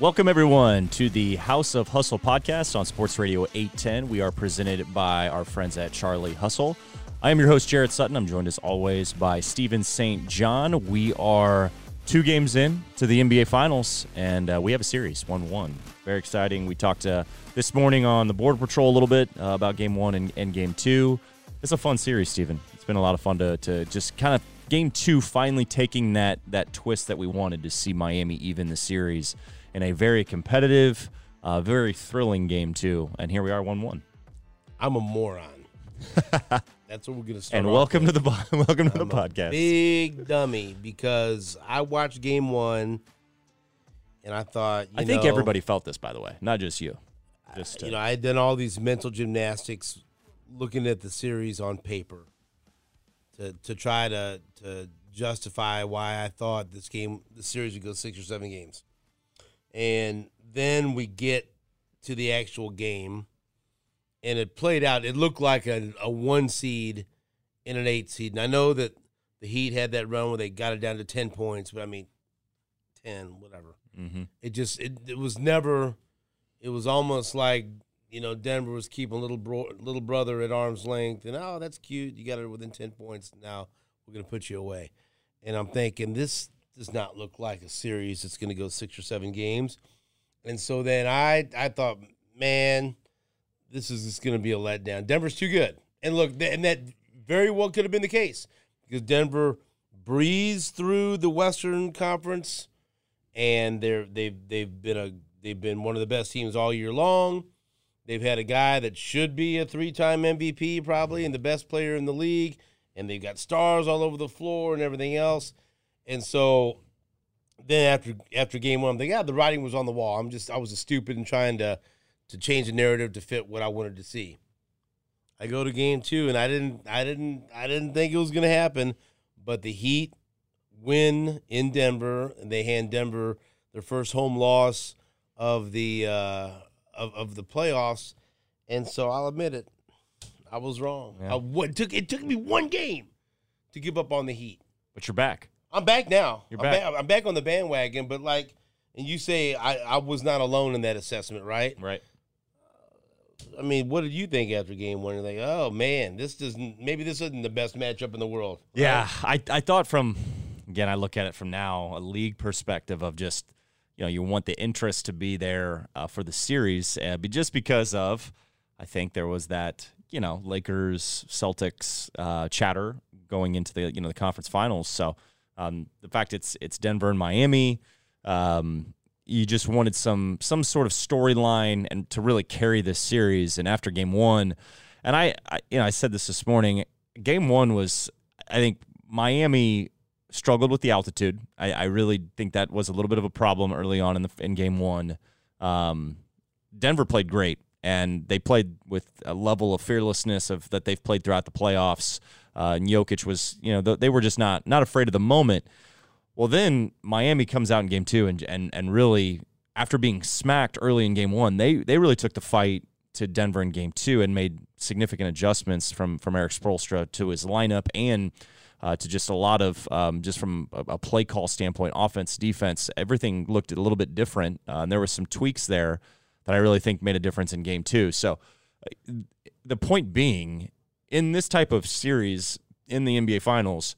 Welcome, everyone, to the House of Hustle podcast on Sports Radio 810. We are presented by our friends at Charlie Hustle. I am your host, Jared Sutton. I'm joined as always by Steven St. John. We are two games in to the NBA Finals, and uh, we have a series 1 1. Very exciting. We talked uh, this morning on the Border Patrol a little bit uh, about game one and, and game two. It's a fun series, Steven. It's been a lot of fun to, to just kind of game two finally taking that, that twist that we wanted to see Miami even the series in a very competitive, uh, very thrilling game too. And here we are, one one. I'm a moron. That's what we're gonna start. And welcome with. to the welcome to I'm the a podcast. Big dummy because I watched game one, and I thought, you I think know, everybody felt this, by the way, not just you. Just uh, you know, I had done all these mental gymnastics, looking at the series on paper, to to try to to justify why I thought this game, the series would go six or seven games, and then we get to the actual game, and it played out. It looked like a, a one seed in an eight seed, and I know that the Heat had that run where they got it down to ten points, but I mean, ten, whatever. Mhm. it just it, it was never it was almost like you know Denver was keeping little bro, little brother at arm's length and oh that's cute. You got it within 10 points. Now we're going to put you away. And I'm thinking this does not look like a series that's going to go 6 or 7 games and so then I I thought man this is just going to be a letdown Denver's too good and look and that very well could have been the case because Denver breezed through the Western Conference and they're they've they've been a they've been one of the best teams all year long. They've had a guy that should be a three-time MVP probably and the best player in the league, and they've got stars all over the floor and everything else. And so then after after game one, I'm thinking, yeah, the writing was on the wall. I'm just I was stupid and trying to to change the narrative to fit what I wanted to see. I go to game two, and I didn't I didn't I didn't think it was going to happen, but the Heat win in Denver, and they hand Denver their first home loss of the uh, of, of the playoffs. And so I'll admit it, I was wrong. Yeah. I, what took it took me one game to give up on the Heat. But you're back. I'm back now. You're I'm back. I'm back on the bandwagon, but like, and you say I, I was not alone in that assessment, right? Right. I mean, what did you think after game one? You're like, oh man, this doesn't. Maybe this isn't the best matchup in the world. right? Yeah, I, I thought from again, I look at it from now a league perspective of just you know you want the interest to be there uh, for the series, uh, but just because of I think there was that you know Lakers Celtics uh, chatter going into the you know the conference finals. So um, the fact it's it's Denver and Miami. Um, you just wanted some some sort of storyline and to really carry this series. And after game one, and I, I you know I said this this morning. Game one was I think Miami struggled with the altitude. I, I really think that was a little bit of a problem early on in the in game one. Um, Denver played great, and they played with a level of fearlessness of that they've played throughout the playoffs. Uh, and Jokic was, you know, th- they were just not not afraid of the moment. Well, then Miami comes out in game two and and and really after being smacked early in game one, they they really took the fight to Denver in game two and made significant adjustments from from Erik Spoelstra to his lineup and uh, to just a lot of um, just from a, a play call standpoint, offense, defense, everything looked a little bit different. Uh, and there were some tweaks there that I really think made a difference in game two. So uh, the point being, in this type of series in the NBA Finals,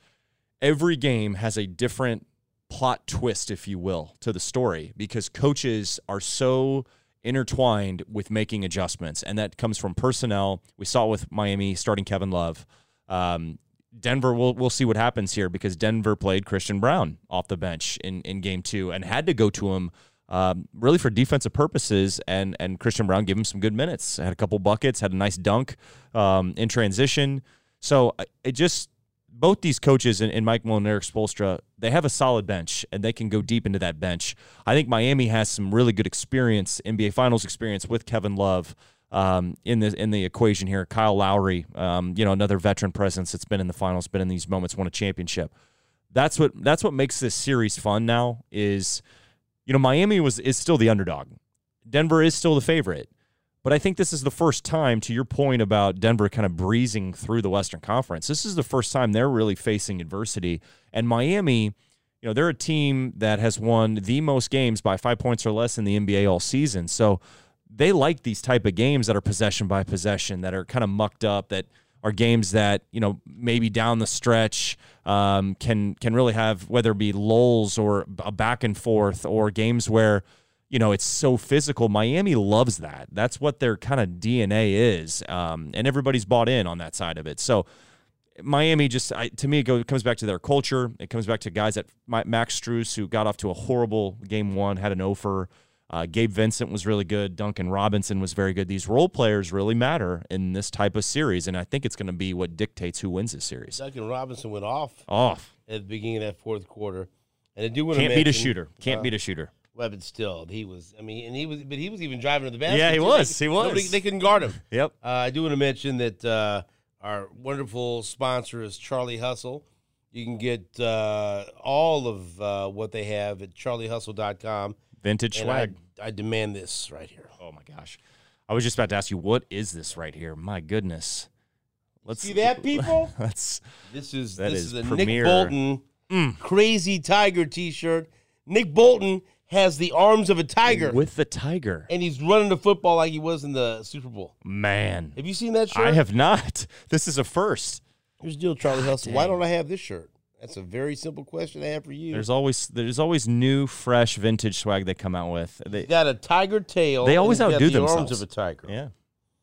every game has a different plot twist, if you will, to the story because coaches are so intertwined with making adjustments, and that comes from personnel. We saw it with Miami starting Kevin Love. Um, Denver, we'll we'll see what happens here because Denver played Christian Braun off the bench in, in game two and had to go to him um, really for defensive purposes. And and Christian Braun gave him some good minutes. Had a couple buckets, had a nice dunk um, in transition. So uh, it just both these coaches and, and Mike Malone and Erik Spoelstra, they have a solid bench and they can go deep into that bench. I think Miami has some really good experience, NBA Finals experience with Kevin Love um, in the in the equation here. Kyle Lowry, um, you know, another veteran presence that's been in the finals, been in these moments, won a championship. That's what that's what makes this series fun now. Is you know Miami was is still the underdog, Denver is still the favorite, but I think this is the first time, to your point about Denver kind of breezing through the Western Conference. This is the first time they're really facing adversity, and Miami you know, they're a team that has won the most games by five points or less in the NBA all season. So they like these type of games that are possession by possession, that are kind of mucked up, that are games that you know maybe down the stretch um, can can really have whether it be lulls or a back and forth or games where you know it's so physical. Miami loves that. That's what their kind of DNA is, um, and everybody's bought in on that side of it. So Miami just I, to me it, goes, it comes back to their culture. It comes back to guys at Max Strus who got off to a horrible game one, had an offer. Uh, Gabe Vincent was really good. Duncan Robinson was very good. These role players really matter in this type of series, and I think it's going to be what dictates who wins this series. Duncan Robinson went off off at the beginning of that fourth quarter, and I do want to can't beat a shooter. Can't uh, beat a shooter. Well, but still, he was. I mean, and he was, but he was even driving to the basket. Yeah, he was. They, he was. Nobody, they couldn't guard him. yep. Uh, I do want to mention that uh, our wonderful sponsor is Charlie Hustle. You can get uh, all of uh, what they have at charliehustle.com. Vintage and swag. I, I demand this right here. Oh my gosh. I was just about to ask you, what is this right here? My goodness. Let's see that, people. That's this is that this is, is a premier. Nick Bolton mm. crazy tiger T-shirt. Nick Bolton has the arms of a tiger with the tiger, and he's running the football like he was in the Super Bowl. Man, have you seen that shirt? I have not. This is a first. Here's the deal, Charlie Hustle. Why don't I have this shirt? That's a very simple question I have for you. There's always there's always new, fresh, vintage swag they come out with. They got a tiger tail. They always outdo the themselves. Arms of a tiger. Yeah.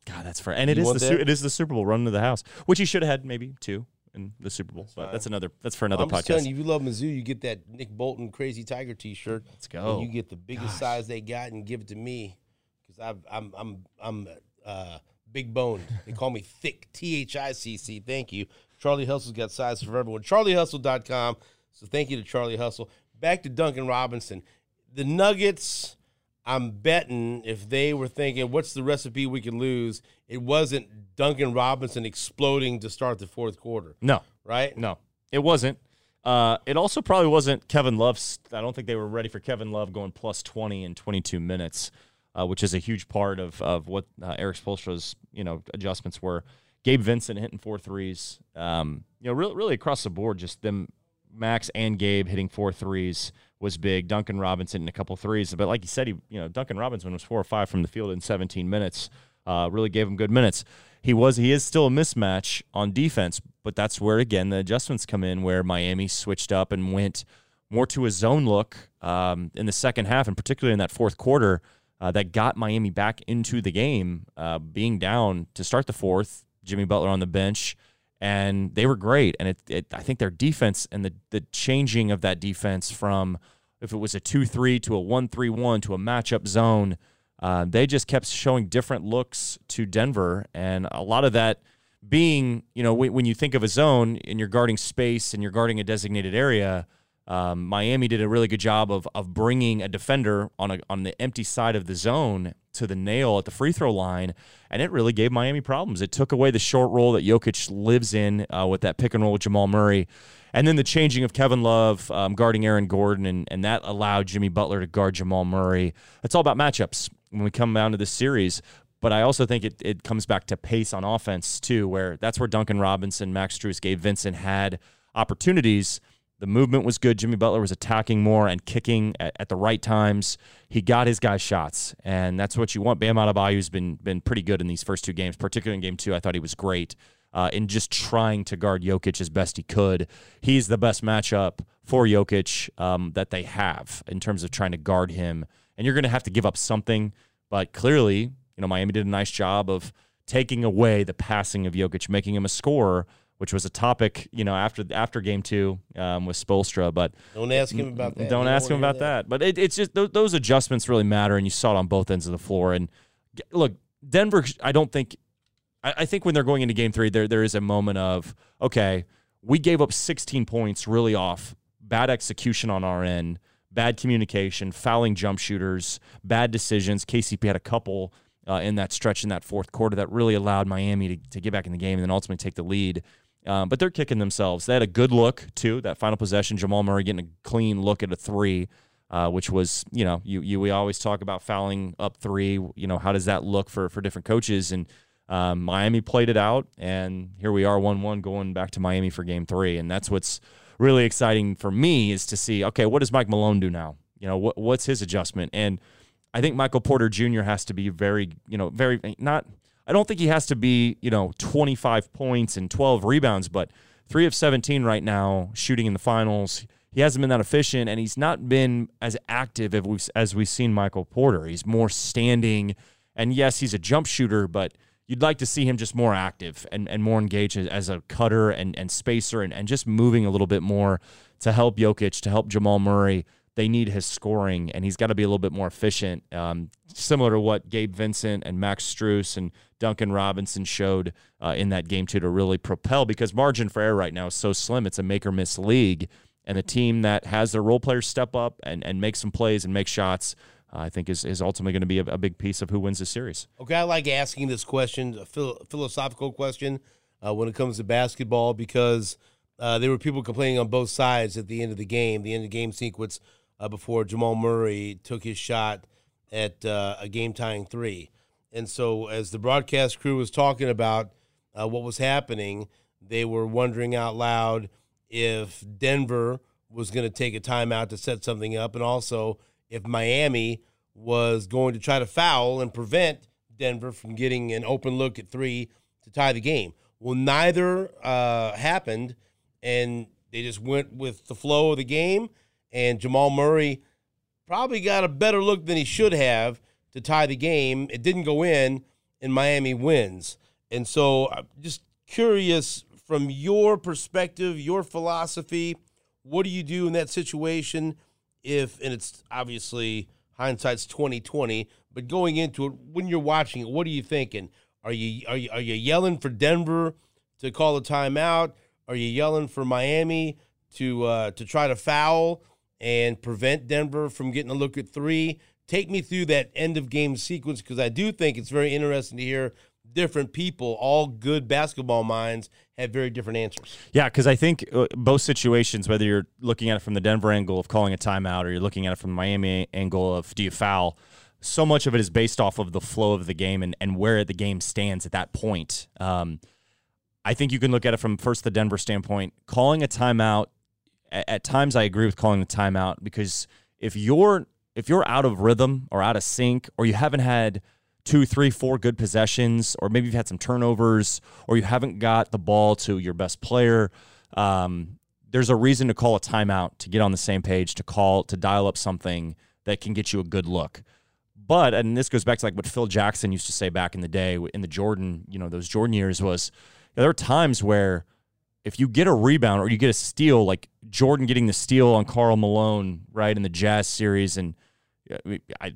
God, that's fair. And it you is the it is the Super Bowl run to the house, which he should have had maybe two in the Super Bowl. That's but fine. that's another that's for another I'm podcast. Telling you, if you love Mizzou, you get that Nick Bolton Crazy Tiger T-shirt. Let's go. you get the biggest Gosh. size they got and give it to me because I'm I'm I'm uh, big boned. they call me thick. T H I C C. Thank you. Charlie Hustle's got size for everyone. CharlieHustle.com. So thank you to Charlie Hustle. Back to Duncan Robinson. The Nuggets, I'm betting if they were thinking, what's the recipe we can lose? It wasn't Duncan Robinson exploding to start the fourth quarter. No. Right? No, it wasn't. Uh, it also probably wasn't Kevin Love's. I don't think they were ready for Kevin Love going plus 20 in 22 minutes, uh, which is a huge part of, of what uh, Erik Spoelstra's you know adjustments were. Gabe Vincent hitting four threes. Um, you know, really, really across the board, just them Max and Gabe hitting four threes was big. Duncan Robinson in a couple threes, but like you said, he you know Duncan Robinson was four or five from the field in 17 minutes. Uh, really gave him good minutes. He was he is still a mismatch on defense, but that's where again the adjustments come in, where Miami switched up and went more to a zone look um, in the second half, and particularly in that fourth quarter. Uh, that got Miami back into the game, uh, being down to start the fourth. Jimmy Butler on the bench and they were great. And it, it, I think their defense and the the changing of that defense from if it was a two three to a one three one to a matchup zone, uh, they just kept showing different looks to Denver, and a lot of that being you know when, you think of a zone and you're guarding space and you're guarding a designated area. Um, Miami did a really good job of of bringing a defender on a on the empty side of the zone to the nail at the free throw line, and it really gave Miami problems. It took away the short roll that Jokic lives in uh, with that pick and roll with Jamal Murray, and then the changing of Kevin Love um, guarding Aaron Gordon, and, and that allowed Jimmy Butler to guard Jamal Murray. It's all about matchups when we come down to this series. But I also think it, it comes back to pace on offense, too, where that's where Duncan Robinson, Max Strus, Gabe Vincent had opportunities the movement was good. Jimmy Butler was attacking more and kicking at, at, the right times. He got his guys shots, and that's what you want. Bam Adebayo's been been pretty good in these first two games, particularly in game two. I thought he was great uh, in just trying to guard Jokic as best he could. He's the best matchup for Jokic um, that they have in terms of trying to guard him. And you're going to have to give up something, but clearly, you know, Miami did a nice job of taking away the passing of Jokic, making him a scorer which was a topic, you know, after after game two um, with Spoelstra. But don't ask him about that. Don't ask him about that. that. But it, it's just those, those adjustments really matter, and you saw it on both ends of the floor. And look, Denver, I don't think. I, I think when they're going into game three, there there is a moment of okay, we gave up 16 points really off bad execution on our end, bad communication, fouling jump shooters, bad decisions. KCP had a couple. Uh, in that stretch in that fourth quarter, that really allowed Miami to, to get back in the game and then ultimately take the lead. Um, but they're kicking themselves. They had a good look too. That final possession, Jamal Murray getting a clean look at a three, uh, which was you know you, you we always talk about fouling up three. You know how does that look for for different coaches and um, Miami played it out, and here we are one one going back to Miami for game three, and that's what's really exciting for me is to see okay, what does Mike Malone do now? You know, what, what's his adjustment? And I think Michael Porter Jr. has to be very, you know, very not. I don't think he has to be, you know, 25 points and 12 rebounds, but three of 17 right now, shooting in the finals. He hasn't been that efficient, and he's not been as active as we've, as we've seen Michael Porter. He's more standing, and yes, he's a jump shooter, but you'd like to see him just more active and, and more engaged as a cutter and, and spacer and, and just moving a little bit more to help Jokic, to help Jamal Murray they need his scoring, and he's got to be a little bit more efficient. Um, similar to what Gabe Vincent and Max Strus and Duncan Robinson showed uh, in that game too, to really propel because margin for error right now is so slim. It's a make or miss league, and a team that has their role players step up and, and make some plays and make shots. Uh, I think is, is ultimately going to be a, a, big piece of who wins the series. Okay, I like asking this question, a phil- philosophical question, uh, when it comes to basketball, because uh, there were people complaining on both sides at the end of the game, the end of the game sequence uh, before Jamal Murray took his shot at uh, a game tying three. And so, as the broadcast crew was talking about uh, what was happening, they were wondering out loud if Denver was going to take a timeout to set something up, and also if Miami was going to try to foul and prevent Denver from getting an open look at three to tie the game. Well, neither uh, happened, and they just went with the flow of the game and Jamal Murray probably got a better look than he should have to tie the game. It didn't go in, and Miami wins. And so I'm just curious from your perspective, your philosophy, what do you do in that situation if and it's obviously hindsight's 2020, but going into it when you're watching it, what are you thinking? Are you are you are you yelling for Denver to call a timeout? Are you yelling for Miami to uh, to try to foul? And prevent Denver from getting a look at three. Take me through that end of game sequence because I do think it's very interesting to hear different people, all good basketball minds, have very different answers. Yeah, because I think uh, both situations, whether you're looking at it from the Denver angle of calling a timeout or you're looking at it from the Miami angle of do you foul, so much of it is based off of the flow of the game and, and where the game stands at that point. Um, I think you can look at it from first the Denver standpoint. Calling a timeout at, times I agree with calling the timeout because if you're if you're out of rhythm or out of sync or you haven't had two, three, four good possessions, or maybe you've had some turnovers, or you haven't got the ball to your best player, um, there's a reason to call a timeout to get on the same page, to call, to dial up something that can get you a good look. But, and this goes back to like what Phil Jackson used to say back in the day in the Jordan, you know, those Jordan years was there are times where if you get a rebound or you get a steal, like Jordan getting the steal on Karl Malone, right, in the Jazz series, and uh,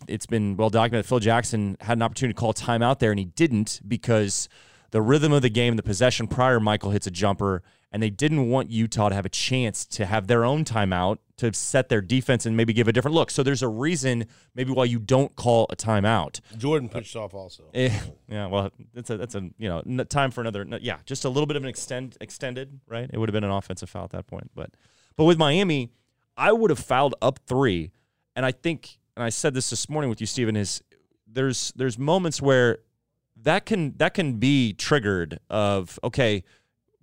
it's been well documented. Phil Jackson had an opportunity to call timeout there, and he didn't because the rhythm of the game, the possession prior, Michael hits a jumper, and they didn't want Utah to have a chance to have their own timeout to set their defense and maybe give a different look. So there's a reason maybe why you don't call a timeout. Jordan pitched off also. Eh, yeah, well, that's a that's a you know time for another. Yeah, just a little bit of an extend extended right. It would have been an offensive foul at that point, but but with Miami, I would have fouled up three, and I think and I said this this morning with you, Steven. Is there's there's moments where that can that can be triggered of okay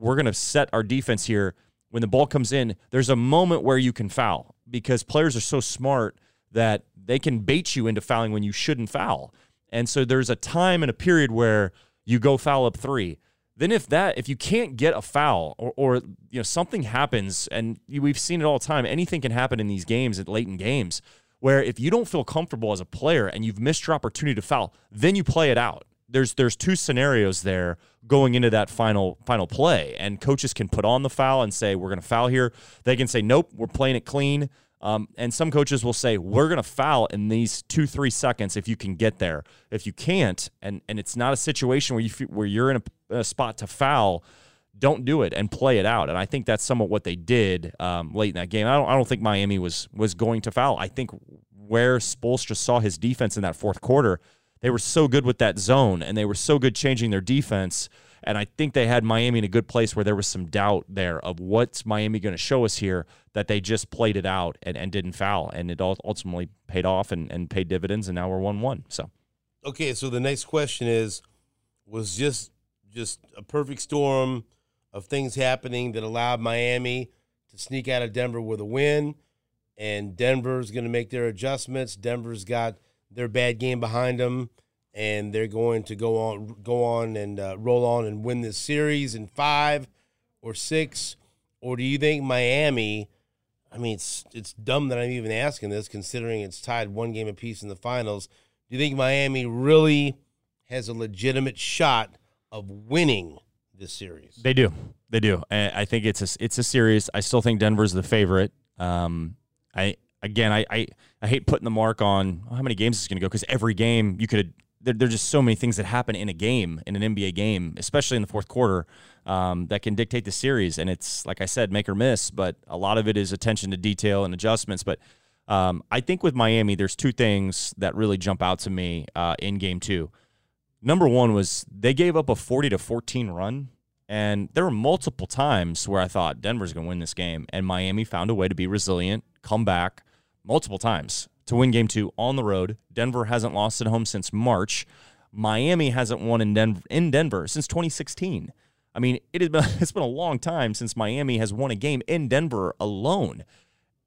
we're going to set our defense here. When the ball comes in, there's a moment where you can foul because players are so smart that they can bait you into fouling when you shouldn't foul. And so there's a time and a period where you go foul up three. Then if that if you can't get a foul or, or you know something happens and we've seen it all the time, anything can happen in these games at late in games where if you don't feel comfortable as a player and you've missed your opportunity to foul, then you play it out there's there's two scenarios there going into that final final play, and coaches can put on the foul and say we're going to foul here. They can say nope, we're playing it clean. Um, and some coaches will say we're going to foul in these two three seconds if you can get there. If you can't, and and it's not a situation where you where you're in a, a spot to foul, don't do it and play it out. And I think that's somewhat what they did um, late in that game. I don't I don't think Miami was was going to foul. I think where Spoelstra saw his defense in that fourth quarter they were so good with that zone and they were so good changing their defense. And I think they had Miami in a good place where there was some doubt there of what's Miami going to show us here that they just played it out and, and didn't foul. And it ultimately paid off and, and paid dividends. And now we're 1 1. So, okay. So the next question is was just just a perfect storm of things happening that allowed Miami to sneak out of Denver with a win, and Denver's going to make their adjustments. Denver's got their bad game behind them, and they're going to go on, go on, and uh, roll on and win this series in five or six. Or do you think Miami? I mean, it's it's dumb that I'm even asking this, considering it's tied one game apiece in the finals. Do you think Miami really has a legitimate shot of winning this series? They do. They do. I think it's a it's a series. I still think Denver's the favorite. Um, I again, I, I I hate putting the mark on oh, how many games it's going to go because every game you could. There, there's just so many things that happen in a game, in an NBA game, especially in the fourth quarter, um, that can dictate the series. And it's like I said, make or miss, but a lot of it is attention to detail and adjustments. But um, I think with Miami, there's two things that really jump out to me uh, in Game Two. Number one was they gave up a 40 to 14 run and there were multiple times where I thought Denver's going to win this game, and Miami found a way to be resilient, come back multiple times to win game two on the road. Denver hasn't lost at home since March. Miami hasn't won in Denver, in Denver since 2016. I mean, it has been, it's been a long time since Miami has won a game in Denver alone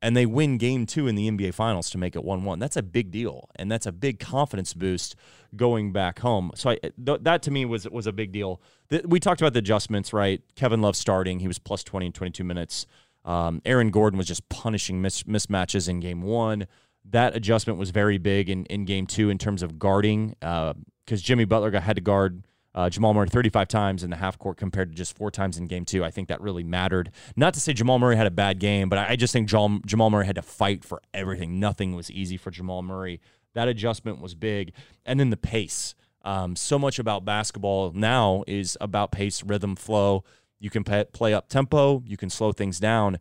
and they win game two in the NBA Finals to make it 1 1. That's a big deal. And that's a big confidence boost going back home. So I, th- that to me was, was a big deal. Th- we talked about the adjustments, right? Kevin Love starting, he was plus 20 in 22 minutes. Um, Aaron Gordon was just punishing mis- mismatches in game one. That adjustment was very big in, in game two in terms of guarding because uh, Jimmy Butler got, had to guard uh, Jamal Murray 35 times in the half court compared to just four times in game two. I think that really mattered. Not to say Jamal Murray had a bad game, but I just think Jamal, Jamal Murray had to fight for everything. Nothing was easy for Jamal Murray. That adjustment was big. And then the pace. Um, so much about basketball now is about pace, rhythm, flow. You can play up tempo, you can slow things down.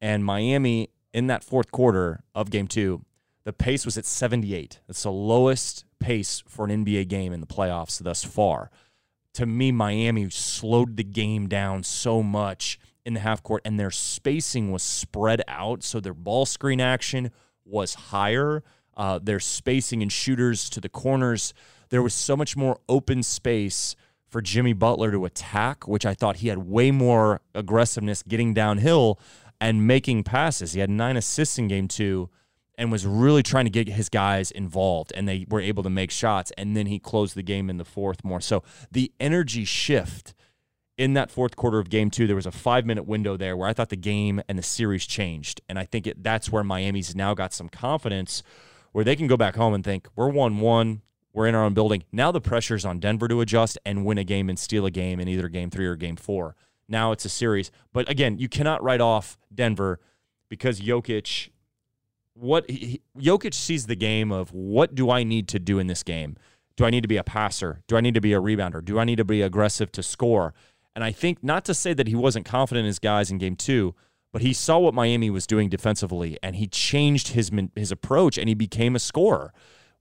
And Miami in that fourth quarter of game two, the pace was at 78. It's the lowest pace for an NBA game in the playoffs thus far to me, Miami slowed the game down so much in the half court, and their spacing was spread out. So their ball screen action was higher. Uh, their spacing and shooters to the corners, there was so much more open space for Jimmy Butler to attack, which I thought he had way more aggressiveness getting downhill and making passes. He had nine assists in game two and was really trying to get his guys involved and they were able to make shots and then he closed the game in the fourth more so the energy shift in that fourth quarter of game two there was a five minute window there where i thought the game and the series changed and i think it, that's where miami's now got some confidence where they can go back home and think we're 1-1 we're in our own building now the pressure's on denver to adjust and win a game and steal a game in either game three or game four now it's a series but again you cannot write off denver because Jokic what he, Jokic sees the game of what do I need to do in this game? Do I need to be a passer? Do I need to be a rebounder? Do I need to be aggressive to score? And I think not to say that he wasn't confident in his guys in game two, but he saw what Miami was doing defensively and he changed his his approach and he became a scorer.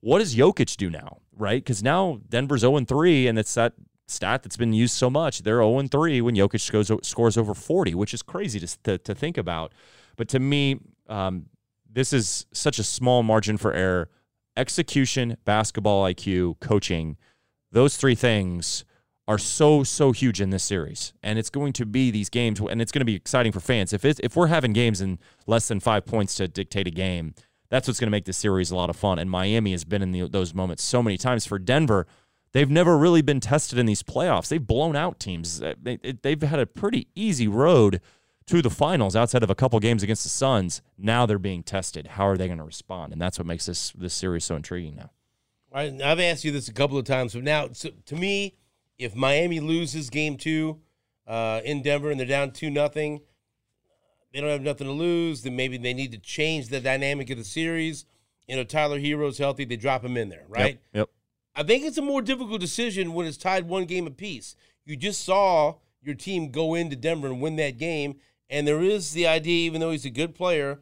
What does Jokic do now, right? Because now Denver's 0 3, and it's that stat that's been used so much. They're 0 3 when Jokic scores, scores over 40, which is crazy to, to, to think about. But to me, um, this is such a small margin for error. Execution, basketball IQ, coaching, those three things are so so huge in this series, and it's going to be these games, and it's going to be exciting for fans. If if we're having games in less than five points to dictate a game, that's what's going to make this series a lot of fun. And Miami has been in the, those moments so many times. For Denver, they've never really been tested in these playoffs. They've blown out teams. They've had a pretty easy road to the finals outside of a couple games against the Suns. Now they're being tested. How are they going to respond? And that's what makes this this series so intriguing now. Right, I've asked you this a couple of times. but now, so to me, if Miami loses Game Two uh, in Denver and they're down two nothing, they don't have nothing to lose. Then maybe they need to change the dynamic of the series. You know, Tyler Herro's healthy. They drop him in there, right? Yep. yep. I think it's a more difficult decision when it's tied one game apiece. You just saw your team go into Denver and win that game, and there is the idea, even though he's a good player,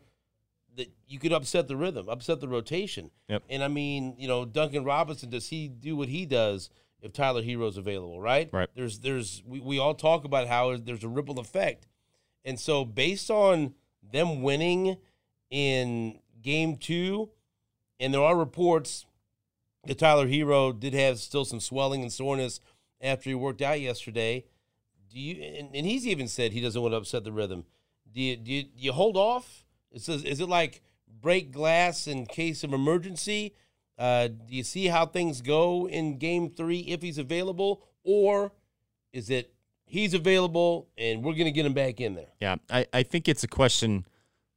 that you could upset the rhythm, upset the rotation. Yep. And I mean, you know, Duncan Robinson, does he do what he does if Tyler Herro's available, right? Right. There's there's we, we all talk about how there's a ripple effect. And so based on them winning in game two, and there are reports that Tyler Herro did have still some swelling and soreness after he worked out yesterday. Do you and, and he's even said he doesn't want to upset the rhythm. Do you, do you, do you hold off? Says, is it like break glass in case of emergency? Uh, do you see how things go in game three if he's available? Or is it he's available and we're going to get him back in there? Yeah, I, I think it's a question,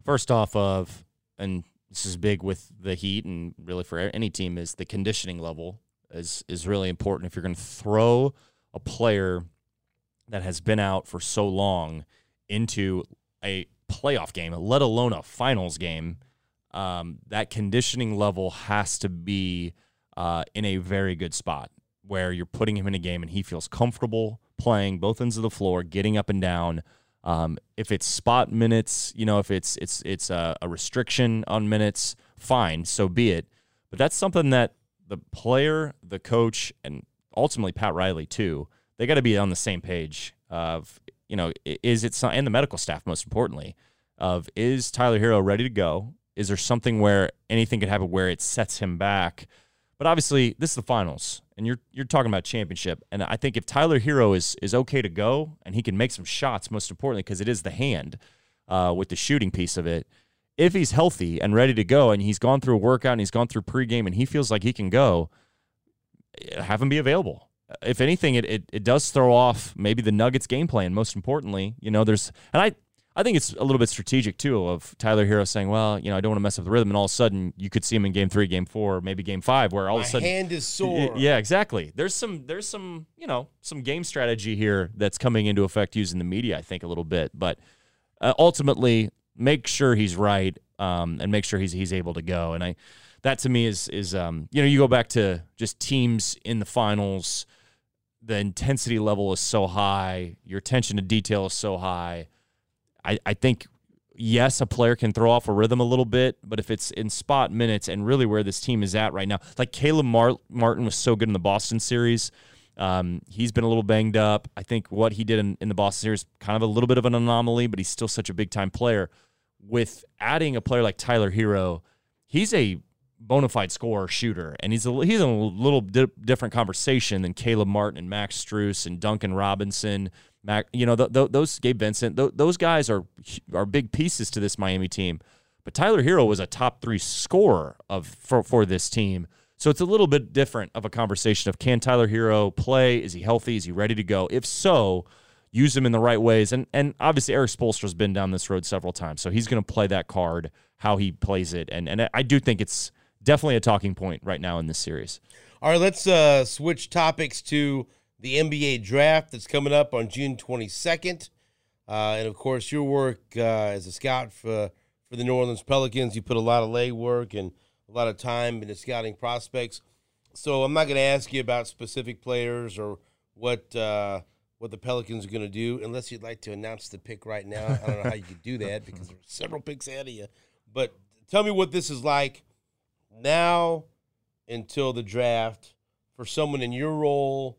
first off, of, and this is big with the Heat and really for any team, is the conditioning level is, is really important. If you're going to throw a player that has been out for so long into a playoff game, let alone a finals game, um, that conditioning level has to be uh, in a very good spot where you're putting him in a game and he feels comfortable playing both ends of the floor, getting up and down. Um, if it's spot minutes, you know, if it's it's it's a, a restriction on minutes, fine, so be it. But that's something that the player, the coach, and ultimately Pat Riley too, they got to be on the same page of you know is it and the medical staff most importantly of is Tyler Herro ready to go? Is there something where anything could happen where it sets him back? But obviously, this is the finals, and you're you're talking about championship. And I think if Tyler Herro is is okay to go and he can make some shots, most importantly, because it is the hand uh, with the shooting piece of it. If he's healthy and ready to go, and he's gone through a workout and he's gone through pregame and he feels like he can go, have him be available. If anything, it, it, it does throw off maybe the Nuggets game plan. Most importantly, you know, there's and I I think it's a little bit strategic too of Tyler Herro saying, "Well, you know, I don't want to mess up the rhythm," and all of a sudden you could see him in Game Three, Game Four, maybe Game Five, where all My of a sudden hand is sore. yeah, exactly. There's some there's some you know some game strategy here that's coming into effect using the media. I think a little bit, but uh, ultimately make sure he's right um, and make sure he's he's able to go. And I that to me is is um, you know you go back to just teams in the finals. The intensity level is so high. Your attention to detail is so high. I, I think yes, a player can throw off a rhythm a little bit, but if it's in spot minutes and really where this team is at right now, like Caleb Mar- Martin was so good in the Boston series. Um, he's been a little banged up. I think what he did in, in the Boston series kind of a little bit of an anomaly, but he's still such a big time player. With adding a player like Tyler Herro, he's a bona fide scorer shooter, and he's a he's a little di- different conversation than Caleb Martin and Max Strus and Duncan Robinson. Mac, you know, th- th- those Gabe Vincent, th- those guys are are big pieces to this Miami team. But Tyler Herro was a top three scorer of for, for this team. So it's a little bit different of a conversation of can Tyler Herro play? Is he healthy? Is he ready to go? If so, use him in the right ways. And and obviously Erik Spoelstra's been down this road several times, so he's going to play that card how he plays it. And and I do think it's definitely a talking point right now in this series. All right, let's uh, switch topics to the NBA draft that's coming up on June 22nd. Uh, and of course, your work uh, as a scout for, for the New Orleans Pelicans, you put a lot of legwork and a lot of time into scouting prospects. So I'm not going to ask you about specific players or what uh, what the Pelicans are going to do, unless you'd like to announce the pick right now. I don't know how you could do that because there's several picks ahead of you. But tell me what this is like now until the draft for someone in your role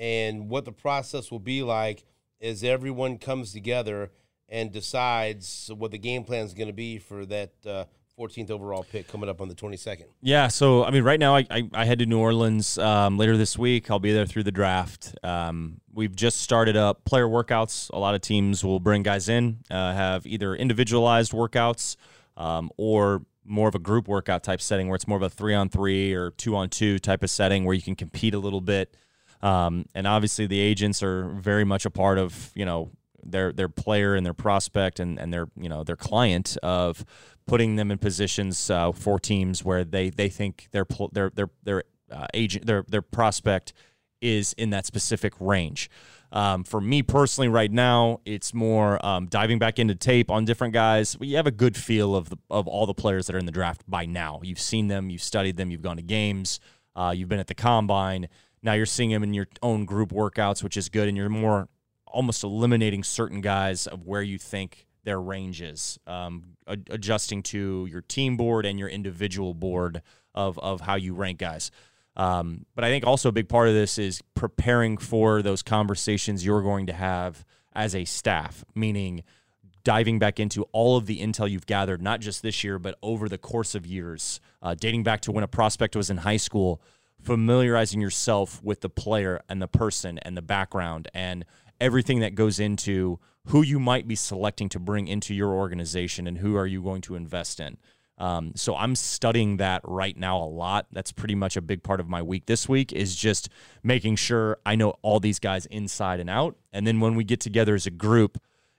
and what the process will be like as everyone comes together and decides what the game plan is going to be for that uh, 14th overall pick coming up on the 22nd. Yeah, so I mean, right now I, I, I head to New Orleans um, later this week. I'll be there through the draft. Um, we've just started up player workouts. A lot of teams will bring guys in, uh, have either individualized workouts um, or more of a group workout type setting where it's more of a three on three or two on two type of setting where you can compete a little bit. Um, and obviously, the agents are very much a part of you know their their player and their prospect and, and their you know their client of putting them in positions uh, for teams where they they think their their their their uh, agent their their prospect is in that specific range. Um, for me personally, right now, it's more um, diving back into tape on different guys. You have a good feel of the, of all the players that are in the draft by now. You've seen them, you've studied them, you've gone to games, uh, you've been at the combine. Now you're seeing them in your own group workouts, which is good, and you're more almost eliminating certain guys of where you think their range is, um, adjusting to your team board and your individual board of of how you rank guys. Um, but I think also a big part of this is preparing for those conversations you're going to have as a staff, meaning diving back into all of the intel you've gathered, not just this year, but over the course of years, uh, dating back to when a prospect was in high school familiarizing yourself with the player and the person and the background and everything that goes into who you might be selecting to bring into your organization and who are you going to invest in. Um, so I'm studying that right now a lot. That's pretty much a big part of my week this week is just making sure I know all these guys inside and out. And then when we get together as a group,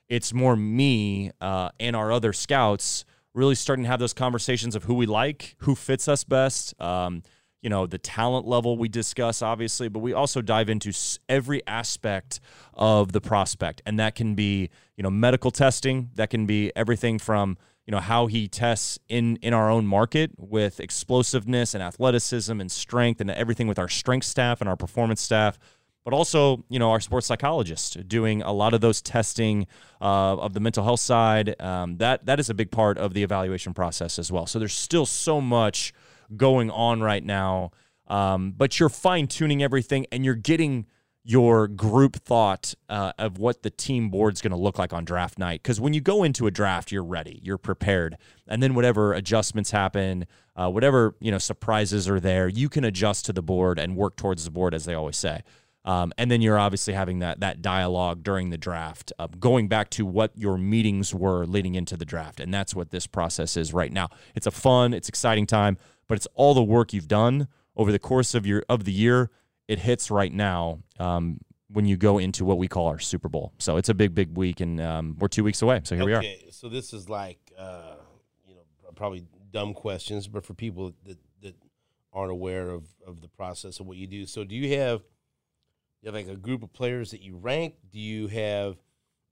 it's more me uh, and our other scouts really starting to have those conversations of who we like, who fits us best. Um, you know the talent level we discuss obviously but we also dive into every aspect of the prospect. And that can be you know medical testing that can be everything from you know how he tests in in our own market with explosiveness and athleticism and strength and everything with our strength staff and our performance staff but also you know our sports psychologist doing a lot of those testing uh, of the mental health side. Um, that that is a big part of the evaluation process as well. So there's still so much going on right now. Um, but you're fine tuning everything and you're getting your group thought uh, of what the team board's going to look like on draft night. Because when you go into a draft, you're ready, you're prepared, and then whatever adjustments happen, uh, whatever you know surprises are there, you can adjust to the board and work towards the board, as they always say. Um, and then you're obviously having that that dialogue during the draft, uh, going back to what your meetings were leading into the draft, and that's what this process is right now. It's a fun, it's exciting time but it's all the work you've done over the course of your of the year. It hits right now um, when you go into what we call our Super Bowl. So it's a big, big week, and um, we're two weeks away. So here okay, we are. So this is like uh, you know probably dumb questions, but for people that that aren't aware of of the process of what you do. So do you have you have like a group of players that you rank? Do you have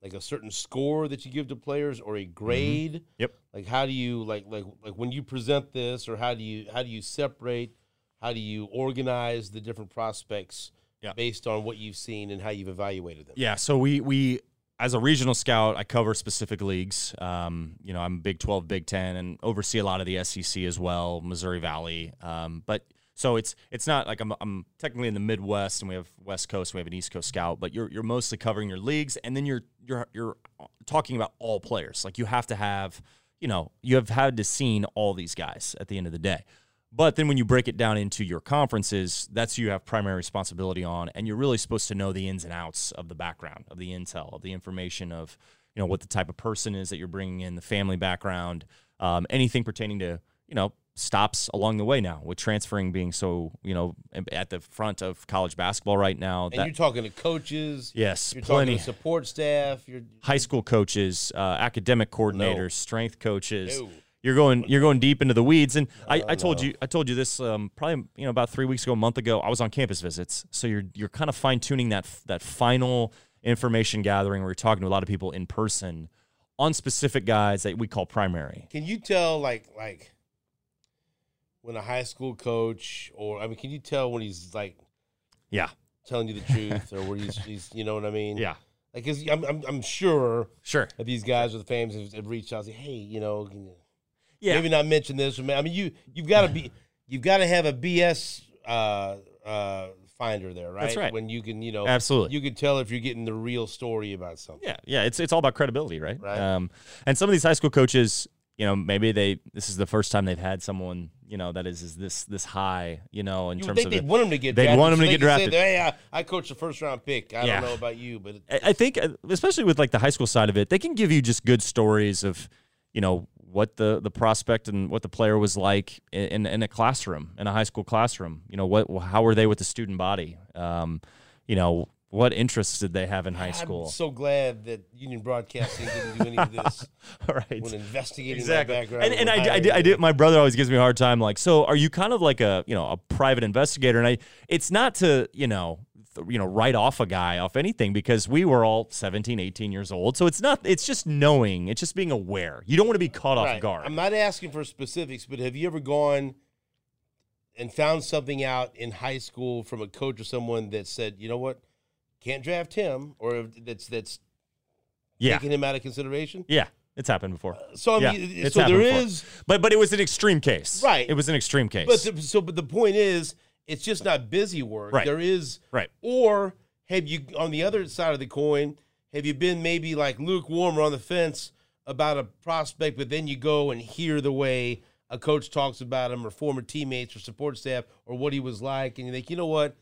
like a certain score that you give to players or a mm-hmm. grade? Mm-hmm. Yep. Like how do you like like like when you present this or how do you how do you separate how do you organize the different prospects yeah. based on what you've seen and how you've evaluated them? Yeah, so we we as a regional scout, I cover specific leagues. Um, you know, I'm Big 12, Big 10, and oversee a lot of the SEC as well, Missouri Valley. Um, but so it's it's not like I'm I'm technically in the Midwest and we have West Coast, we have an East Coast scout, but you're you're mostly covering your leagues and then you're you're you're talking about all players. Like you have to have, you know, you have had to seen all these guys at the end of the day. But then when you break it down into your conferences, that's you have primary responsibility on, and you're really supposed to know the ins and outs of the background, of the intel, of the information of, you know, what the type of person is that you're bringing in, the family background, um, anything pertaining to, you know, stops along the way now with transferring being so you know at the front of college basketball right now. And that, you're talking to coaches. Yes, you're plenty. talking to support staff. You're high school coaches, uh, academic coordinators, no. strength coaches. No. You're going you're going deep into the weeds, and no, I, I told you I told you this um, probably you know about three weeks ago, a month ago. I was on campus visits, so you're you're kind of fine tuning that that final information gathering where you're talking to a lot of people in person on specific guys that we call primary. Can you tell like like when a high school coach, or I mean, can you tell when he's like, yeah, telling you the truth, or where he's, he's, you know what I mean? Yeah. Like, cause I'm, I'm, I'm sure, sure that these guys with the fans have, have reached out and say, hey, you know, yeah, maybe not mention this. Or, I mean, you, you've got to be, you've got to have a BS uh, uh, finder there, right? That's right. When you can, you know, absolutely, you can tell if you're getting the real story about something. Yeah, yeah. It's it's all about credibility, right? Right. Um, and some of these high school coaches, you know, maybe they this is the first time they've had someone, you know, that is, is this this high, you know, in you terms of they want them to get they want them so to get drafted. Say, hey, I, I coached the first round pick. I yeah. don't know about you, but I think uh, especially with like the high school side of it, they can give you just good stories of, you know, what the the prospect and what the player was like in in a classroom, in a high school classroom. You know, what how were they with the student body? Um, you know, what interests did they have in high school? I'm so glad that Union Broadcasting didn't do any of this. right. When investigating exactly. my background. And, and I, I, did, I did, my brother always gives me a hard time, like, so are you kind of like a, you know, a private investigator? And I, it's not to, you know, you know, write off a guy off anything because we were all 17, 18 years old. So it's not, it's just knowing, it's just being aware. You don't want to be caught right. off guard. I'm not asking for specifics, but have you ever gone and found something out in high school from a coach or someone that said, you know what? Can't draft him, or that's that's yeah. taking him out of consideration. Yeah, it's happened before. Uh, so I mean, yeah, so there before. is, but but it was an extreme case, right? It was an extreme case. But the, so, but the point is, it's just not busy work. Right. There is, right. Or have you on the other side of the coin? Have you been maybe like lukewarm or on the fence about a prospect, but then you go and hear the way a coach talks about him or former teammates or support staff or what he was like, and you think, you know what?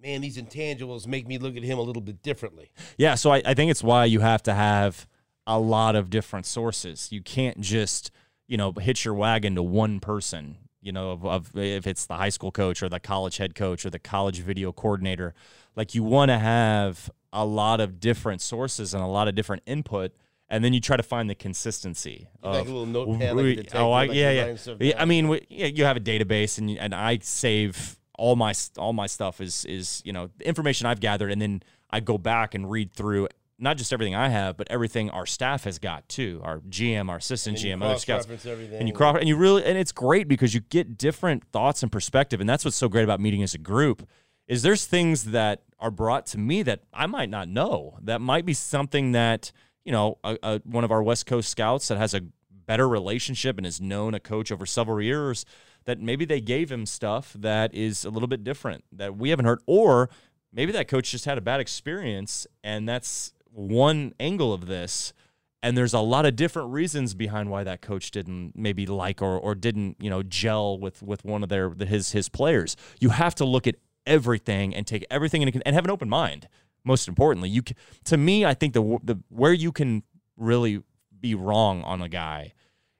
Man, these intangibles make me look at him a little bit differently. Yeah, so I, I think it's why you have to have a lot of different sources. You can't just, you know, hitch your wagon to one person, you know, of, of if it's the high school coach or the college head coach or the college video coordinator. Like you want to have a lot of different sources and a lot of different input and then you try to find the consistency. Like a little notepad, like we- oh, I, like yeah, yeah. Yeah, I mean, we, yeah, you have a database, and and I save all my all my stuff is is you know the information I've gathered, and then I go back and read through not just everything I have, but everything our staff has got too. Our GM, our assistant GM, other scouts, and you cross and you really and it's great because you get different thoughts and perspective, and that's what's so great about meeting as a group. Is there's things that are brought to me that I might not know. That might be something that you know a, a, one of our West Coast scouts that has a better relationship and has known a coach over several years that maybe they gave him stuff that is a little bit different that we haven't heard or maybe that coach just had a bad experience and that's one angle of this and there's a lot of different reasons behind why that coach didn't maybe like or or didn't you know gel with with one of their his his players. You have to look at everything and take everything into and have an open mind most importantly. You to me i think the the where you can really be wrong on a guy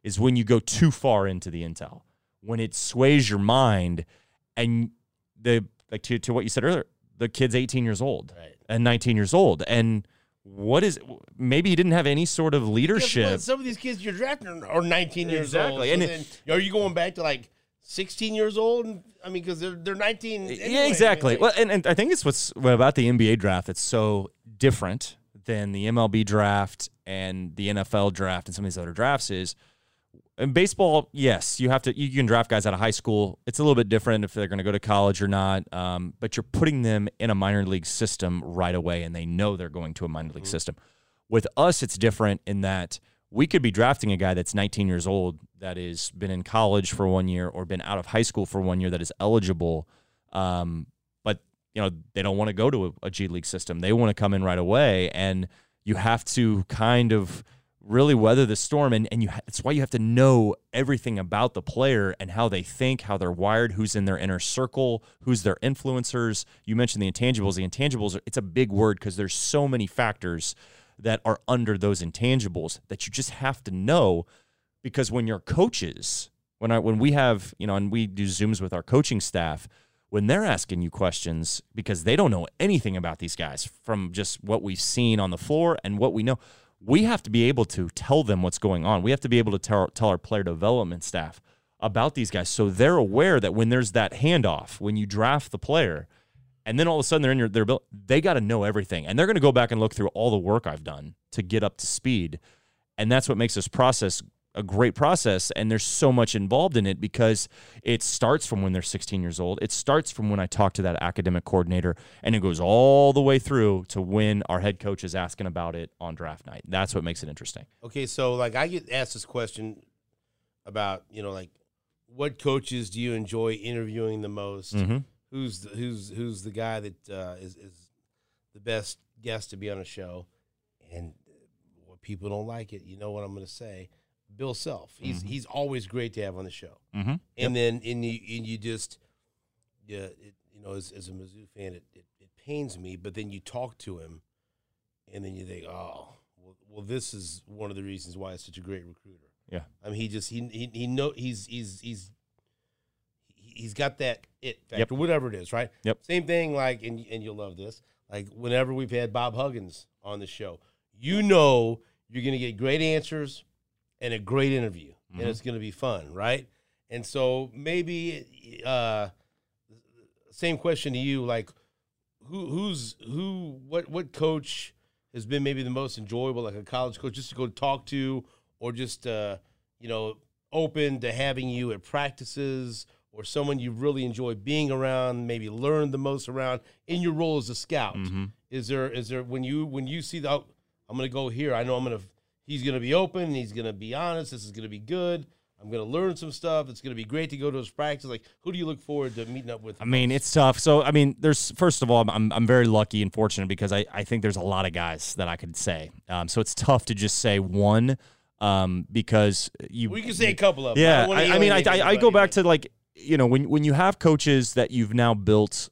is when you go too far into the intel when it sways your mind and the like to, to what you said earlier the kid's 18 years old Right. and 19 years old and what is maybe he didn't have any sort of leadership? Some of these kids you're drafting are, are 19 years old. Exactly. So And then, are you going back to like 16 years old? I mean, because they're they're 19. yeah anyway. I mean, exactly like- well and, and i think it's what's what about the nba draft that's so different than the mlb draft and the nfl draft and some of these other drafts is in baseball yes you have to you can draft guys out of high school. It's a little bit different if they're going to go to college or not um, but you're putting them in a minor league system right away and they know they're going to a minor league system. With us it's different in that we could be drafting a guy that's 19 years old that has been in college for one year or been out of high school for one year that is eligible um, but you know they don't want to go to a, a G League system. They want to come in right away, and you have to kind of really weather the storm. And and you ha- that's why you have to know everything about the player and how they think, how they're wired, who's in their inner circle, who's their influencers. You mentioned the intangibles. The intangibles are, it's a big word because there's so many factors that are under those intangibles that you just have to know because when you're coaches when I when we have you know and we do zooms with our coaching staff when they're asking you questions because they don't know anything about these guys from just what we've seen on the floor and what we know we have to be able to tell them what's going on. We have to be able to tell, tell our player development staff about these guys so they're aware that when there's that handoff when you draft the player and then all of a sudden they're in your their bill they got to know everything. And they're going to go back and look through all the work I've done to get up to speed. And that's what makes this process a great process and there's so much involved in it because it starts from when they're 16 years old it starts from when i talk to that academic coordinator and it goes all the way through to when our head coach is asking about it on draft night that's what makes it interesting Okay, so like I get asked this question about you know like what coaches do you enjoy interviewing the most? mm-hmm. Who's the, who's who's the guy that uh, is is the best guest to be on a show? And what people don't like it, you know what I'm going to say. Bill Self, he's he's always great to have on the show. Mm-hmm. And then and you and you just yeah, it, you know, as, as a Mizzou fan, it, it it pains me. But then you talk to him, and then you think, oh, well, well, this is one of the reasons why it's such a great recruiter. Yeah. I mean, he just he he, he know he's he's he's he- he's got that it factor, Yep. whatever it is, right? Yep. Same thing, like, and and you'll love this. Like whenever we've had Bob Huggins on the show, you know you're gonna get great answers and a great interview, Mhm. and it's gonna be fun, right? And so maybe uh, same question to you, like who who's who what what coach has been maybe the most enjoyable, like a college coach, just to go talk to, or just uh, you know open to having you at practices, or someone you really enjoy being around, maybe learn the most around in your role as a scout. Mm-hmm. Is there is there when you when you see the oh, I'm gonna go here, I know I'm gonna he's gonna be open, he's gonna be honest, this is gonna be good. I'm gonna learn some stuff. It's gonna be great to go to his practice. Like, who do you look forward to meeting up with? I mean, it's tough. So, I mean, there's first of all, I'm- I'm very lucky and fortunate because I I think there's a lot of guys that I could say. Um, so it's tough to just say one, um, because you we can say a couple of them. Yeah, don't I, I mean, I, I, I go back to like you know when when you have coaches that you've now built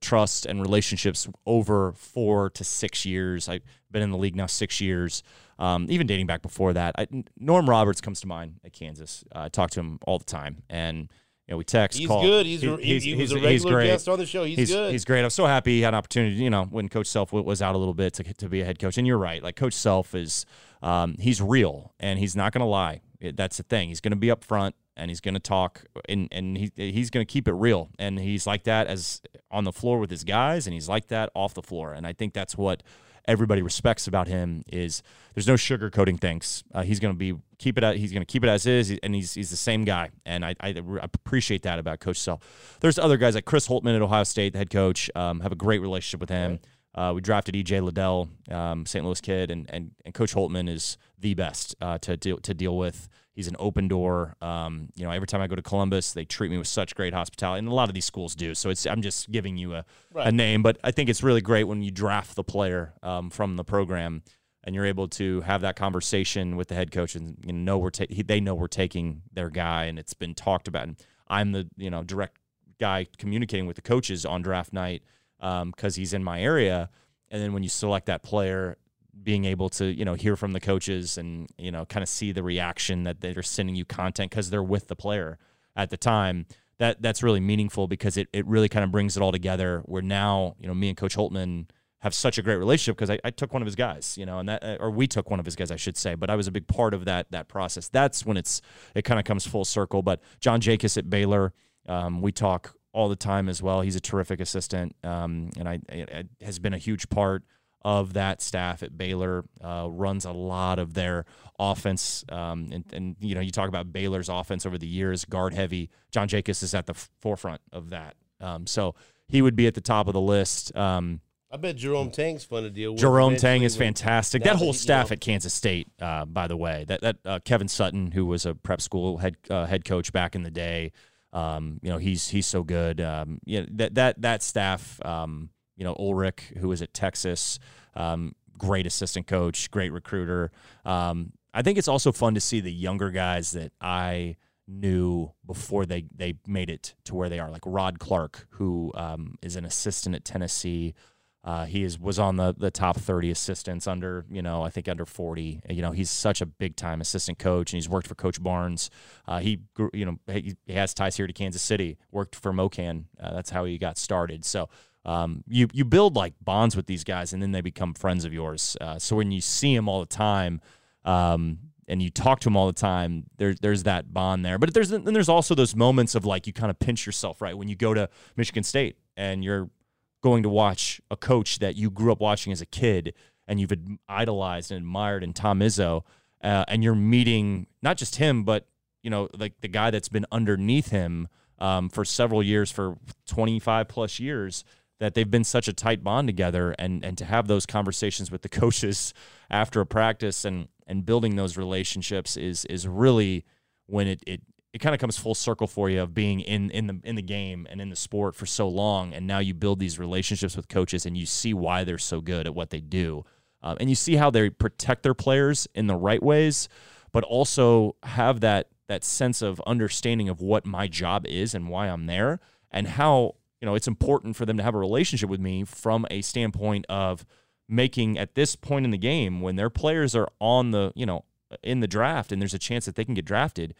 trust and relationships over four to six years. I've been in the league now six years, um, even dating back before that. I, Norm Roberts comes to mind at Kansas. Uh, I talk to him all the time, and you know we text. He's call. good. He's, he, he, he was a regular guest on the show. He's, he's, good. He's great. I'm so happy he had an opportunity. You know, when Coach Self was out a little bit to to be a head coach, and you're right. Like Coach Self is, um, he's real, and he's not going to lie. That's the thing. He's going to be up front and he's going to talk and and he he's going to keep it real and he's like that as on the floor with his guys and he's like that off the floor and I think that's what everybody respects about him is there's no sugarcoating things. Uh, he's going to be keep it he's going to keep it as is and he's he's the same guy and I, I appreciate that about Coach Self. There's other guys like Chris Holtmann at Ohio State, the head coach, um, have a great relationship with him. Uh, we drafted EJ Liddell, um, St. Louis kid, and, and and Coach Holtmann is the best uh, to deal to deal with. He's an open door. Um, you know, every time I go to Columbus, they treat me with such great hospitality, and a lot of these schools do. So it's I'm just giving you a, right. a name, but I think it's really great when you draft the player um, from the program and you're able to have that conversation with the head coach, and you know we're ta- they know we're taking their guy, and it's been talked about. And I'm the you know direct guy communicating with the coaches on draft night because um, he's in my area. And then when you select that player, being able to you know hear from the coaches and you know kind of see the reaction that they're sending you content because they're with the player at the time that that's really meaningful because it, it really kind of brings it all together where now you know me and coach holtmann have such a great relationship because I, I, took one of his guys you know and that or we took one of his guys i should say but i was a big part of that that process. That's when it's it kind of comes full circle but john jakus at baylor um, we talk all the time as well. He's a terrific assistant um, and I, it has been a huge part of that staff at Baylor uh, runs a lot of their offense. Um, and, and, you know, you talk about Baylor's offense over the years, guard heavy. John Jakus is at the forefront of that. Um, so he would be at the top of the list. Um, I bet Jerome Tang's fun to deal with. Jerome Tang is fantastic. That whole staff at Kansas State, uh, by the way, that that uh, Kevin Sutton, who was a prep school head uh, head coach back in the day, um, you know, he's he's so good. Um, you know, that that that staff um, you know, Ulric, who was at Texas, um, great assistant coach, great recruiter. Um, I think it's also fun to see the younger guys that I knew before they they made it to where they are, like Rod Clark, who um, is an assistant at Tennessee. Uh, he is was on the the top 30 assistants under you know I think under 40. You know he's such a big time assistant coach, and he's worked for Coach Barnes. Uh, he grew, you know he, he, has ties here to Kansas City. Worked for MoKan. Uh, that's how he got started. So um, you you build like bonds with these guys, and then they become friends of yours. Uh, so when you see them all the time, um, and you talk to them all the time, there's there's that bond there. But there's then there's also those moments of like you kind of pinch yourself, right? When you go to Michigan State and you're going to watch a coach that you grew up watching as a kid and you've idolized and admired in Tom Izzo, uh, and you're meeting not just him, but you know like the guy that's been underneath him um, for several years, for 25 plus years that they've been such a tight bond together and and to have those conversations with the coaches after a practice and and building those relationships is is really when it it it kind of comes full circle for you of being in in the in the game and in the sport for so long. And now you build these relationships with coaches and you see why they're so good at what they do. Um, and you see how they protect their players in the right ways but also have that that sense of understanding of what my job is and why I'm there and how you know, it's important for them to have a relationship with me from a standpoint of making at this point in the game when their players are on the, you know, in the draft and there's a chance that they can get drafted,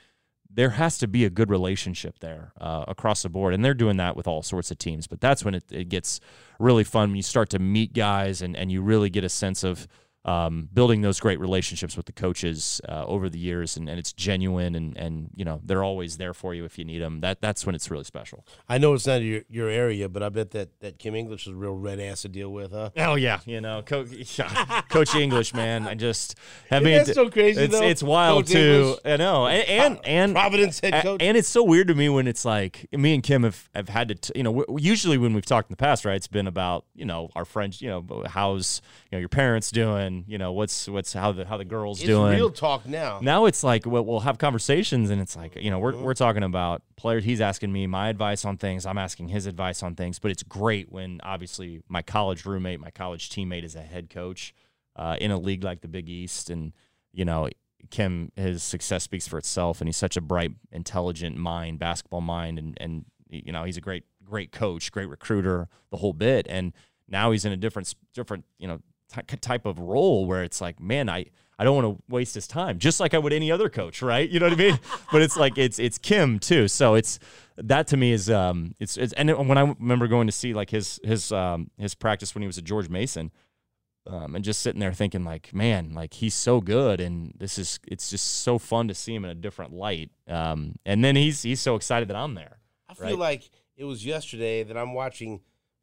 there has to be a good relationship there uh, across the board. And they're doing that with all sorts of teams. But that's when it, it gets really fun when you start to meet guys and, and you really get a sense of, um, building those great relationships with the coaches uh, over the years, and, and it's genuine, and, and you know they're always there for you if you need them. That that's when it's really special. I know it's not your, your area, but I bet that, that Kim English is a real red ass to deal with, huh? Oh yeah, you know, Co- Coach English, man. I just I mean, that's so crazy. It's, though? it's wild Coach too. English. I know, and and, and Providence head coach, and it's so weird to me when it's like me and Kim have, have had to, t- you know, usually when we've talked in the past, right? It's been about you know our friends, you know, how's you know your parents doing, you know, what's what's how the how the girls it's doing. Real talk now. Now it's like we'll, we'll have conversations, and it's like you know we're mm-hmm. we're talking about players. He's asking me my advice on things. I'm asking his advice on things. But it's great when obviously my college roommate, my college teammate, is a head coach uh, in a league like the Big East, and you know Kim, his success speaks for itself, and he's such a bright, intelligent mind, basketball mind, and and you know he's a great great coach, great recruiter, the whole bit. And now he's in a different different you know type of role where it's like, man, I I don't want to waste his time, just like I would any other coach, right? You know what I mean? but it's like it's it's Kim too, so it's that to me is um it's it's and when I remember going to see like his his um his practice when he was at George Mason. Um, and just sitting there thinking like man like he's so good and this is it's just so fun to see him in a different light um, and then he's he's so excited that i'm there I feel like it was yesterday that I'm watching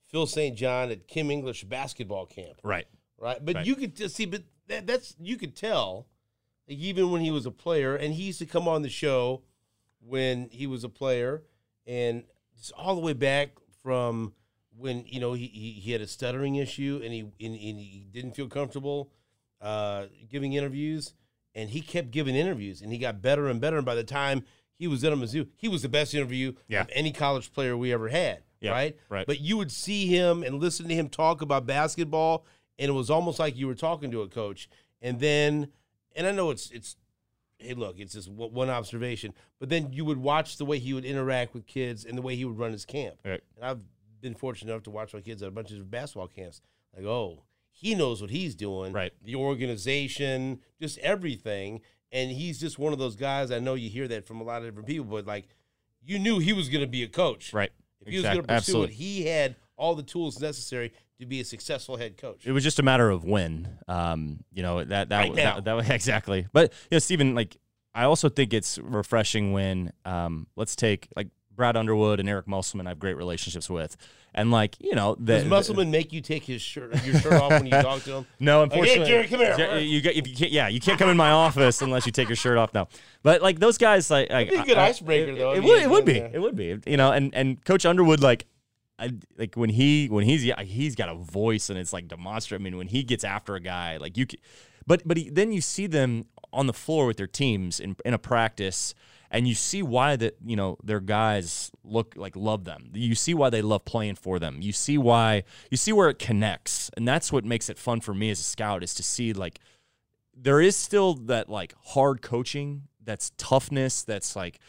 Phil St. John at Kim English basketball camp. right right? But Right. you could just see, but that, that's you could tell, like, even when he was a player, and he used to come on the show when he was a player, and just all the way back from when you know he he, he had a stuttering issue and he and, and he didn't feel comfortable uh, giving interviews, and he kept giving interviews, and he got better and better, and by the time he was in at Mizzou, he was the best interview Yeah. of any college player we ever had. Yeah, right, right. But you would see him and listen to him talk about basketball, and it was almost like you were talking to a coach. And then, and I know it's it's, hey, look, it's just one observation, but then you would watch the way he would interact with kids and the way he would run his camp. Right. And I've been fortunate enough to watch my kids at a bunch of basketball camps. Like, oh, he knows what he's doing. Right. The organization, just everything. And he's just one of those guys. I know you hear that from a lot of different people, but like, you knew he was going to be a coach. right If he was going to pursue absolutely. it, he had all the tools necessary to be a successful head coach. It was just a matter of when. Um, you know that that Right that, that, was exactly. But you know, Stephen, like I also think it's refreshing when um, let's take like Brad Underwood and Eric Musselman. I have great relationships with, and like you know, the, Does Musselman make you take his shirt, your shirt off when you talk to him? No, hey, unfortunately, Jerry, come here. You, get, if you can't, yeah, you can't come in my office unless you take your shirt off now. But like those guys, like, like be a good I- icebreaker, it, though, It, if would, it would be, there. it would be, you know. And and Coach Underwood, like, I, like when he when he's he's got a voice and it's like demonstrative. I mean, when he gets after a guy, like you, can, but but he, then you see them on the floor with their teams in in a practice. And you see why that you know their guys look like love them. You see why they love playing for them. You see why you see where it connects, and that's what makes it fun for me as a scout is to see like there is still that like hard coaching that's toughness that's like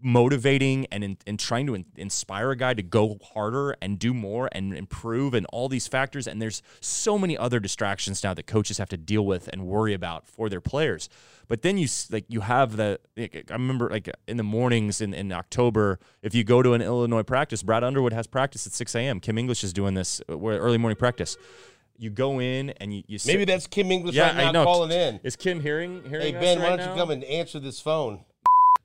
motivating and in, and trying to in, inspire a guy to go harder and do more and improve and all these factors and there's so many other distractions now that coaches have to deal with and worry about for their players but then you like you have the like, i remember like in the mornings in, in october if you go to an illinois practice brad underwood has practice at 6 a.m kim english is doing this uh, where early morning practice you go in and you, you sit- Maybe that's Kim English yeah, right now I know. calling in. Is Kim hearing hearing Hey Ben, right why don't now? you come and answer this phone?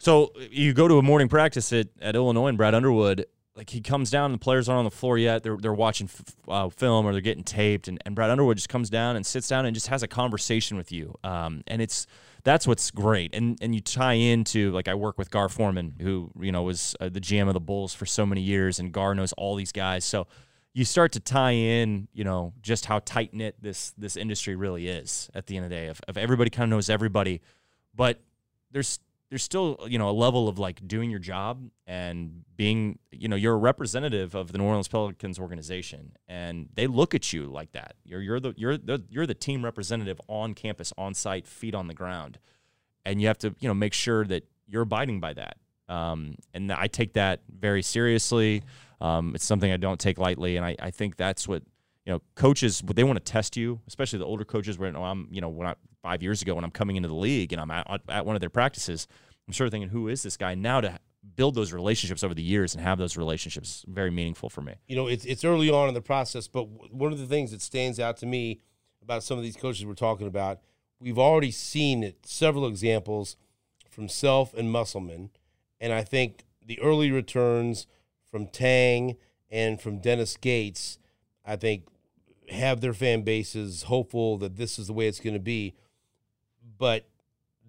So you go to a morning practice at, at Illinois and Brad Underwood, like he comes down and the players aren't on the floor yet. They're, they're watching f- uh, film or they're getting taped. And, and Brad Underwood just comes down and sits down and just has a conversation with you. Um, and it's that's what's great. And and you tie into like I work with Gar Forman, who you know was uh, the GM of the Bulls for so many years, and Gar knows all these guys. So you start to tie in, you know, just how tight knit this this industry really is. At the end of the day, if, if everybody kind of knows everybody, but there's there's still you know a level of like doing your job and being you know you're a representative of the New Orleans Pelicans organization and they look at you like that. You're you're the you're the you're the team representative on campus on site feet on the ground. And you have to you know make sure that you're abiding by that. Um, and I take that very seriously. Um, it's something I don't take lightly. And I, I think that's what you know coaches they want to test you especially the older coaches where I'm you know when I five years ago when I'm coming into the league and I'm at, at one of their practices I'm sort of thinking who is this guy now to build those relationships over the years and have those relationships very meaningful for me You know, it's it's early on in the process, but one of the things that stands out to me about some of these coaches we're talking about, we've already seen it, several examples from Self and Musselman, and I think the early returns from Tang and from Dennis Gates, I think, have their fan bases hopeful that this is the way it's going to be. But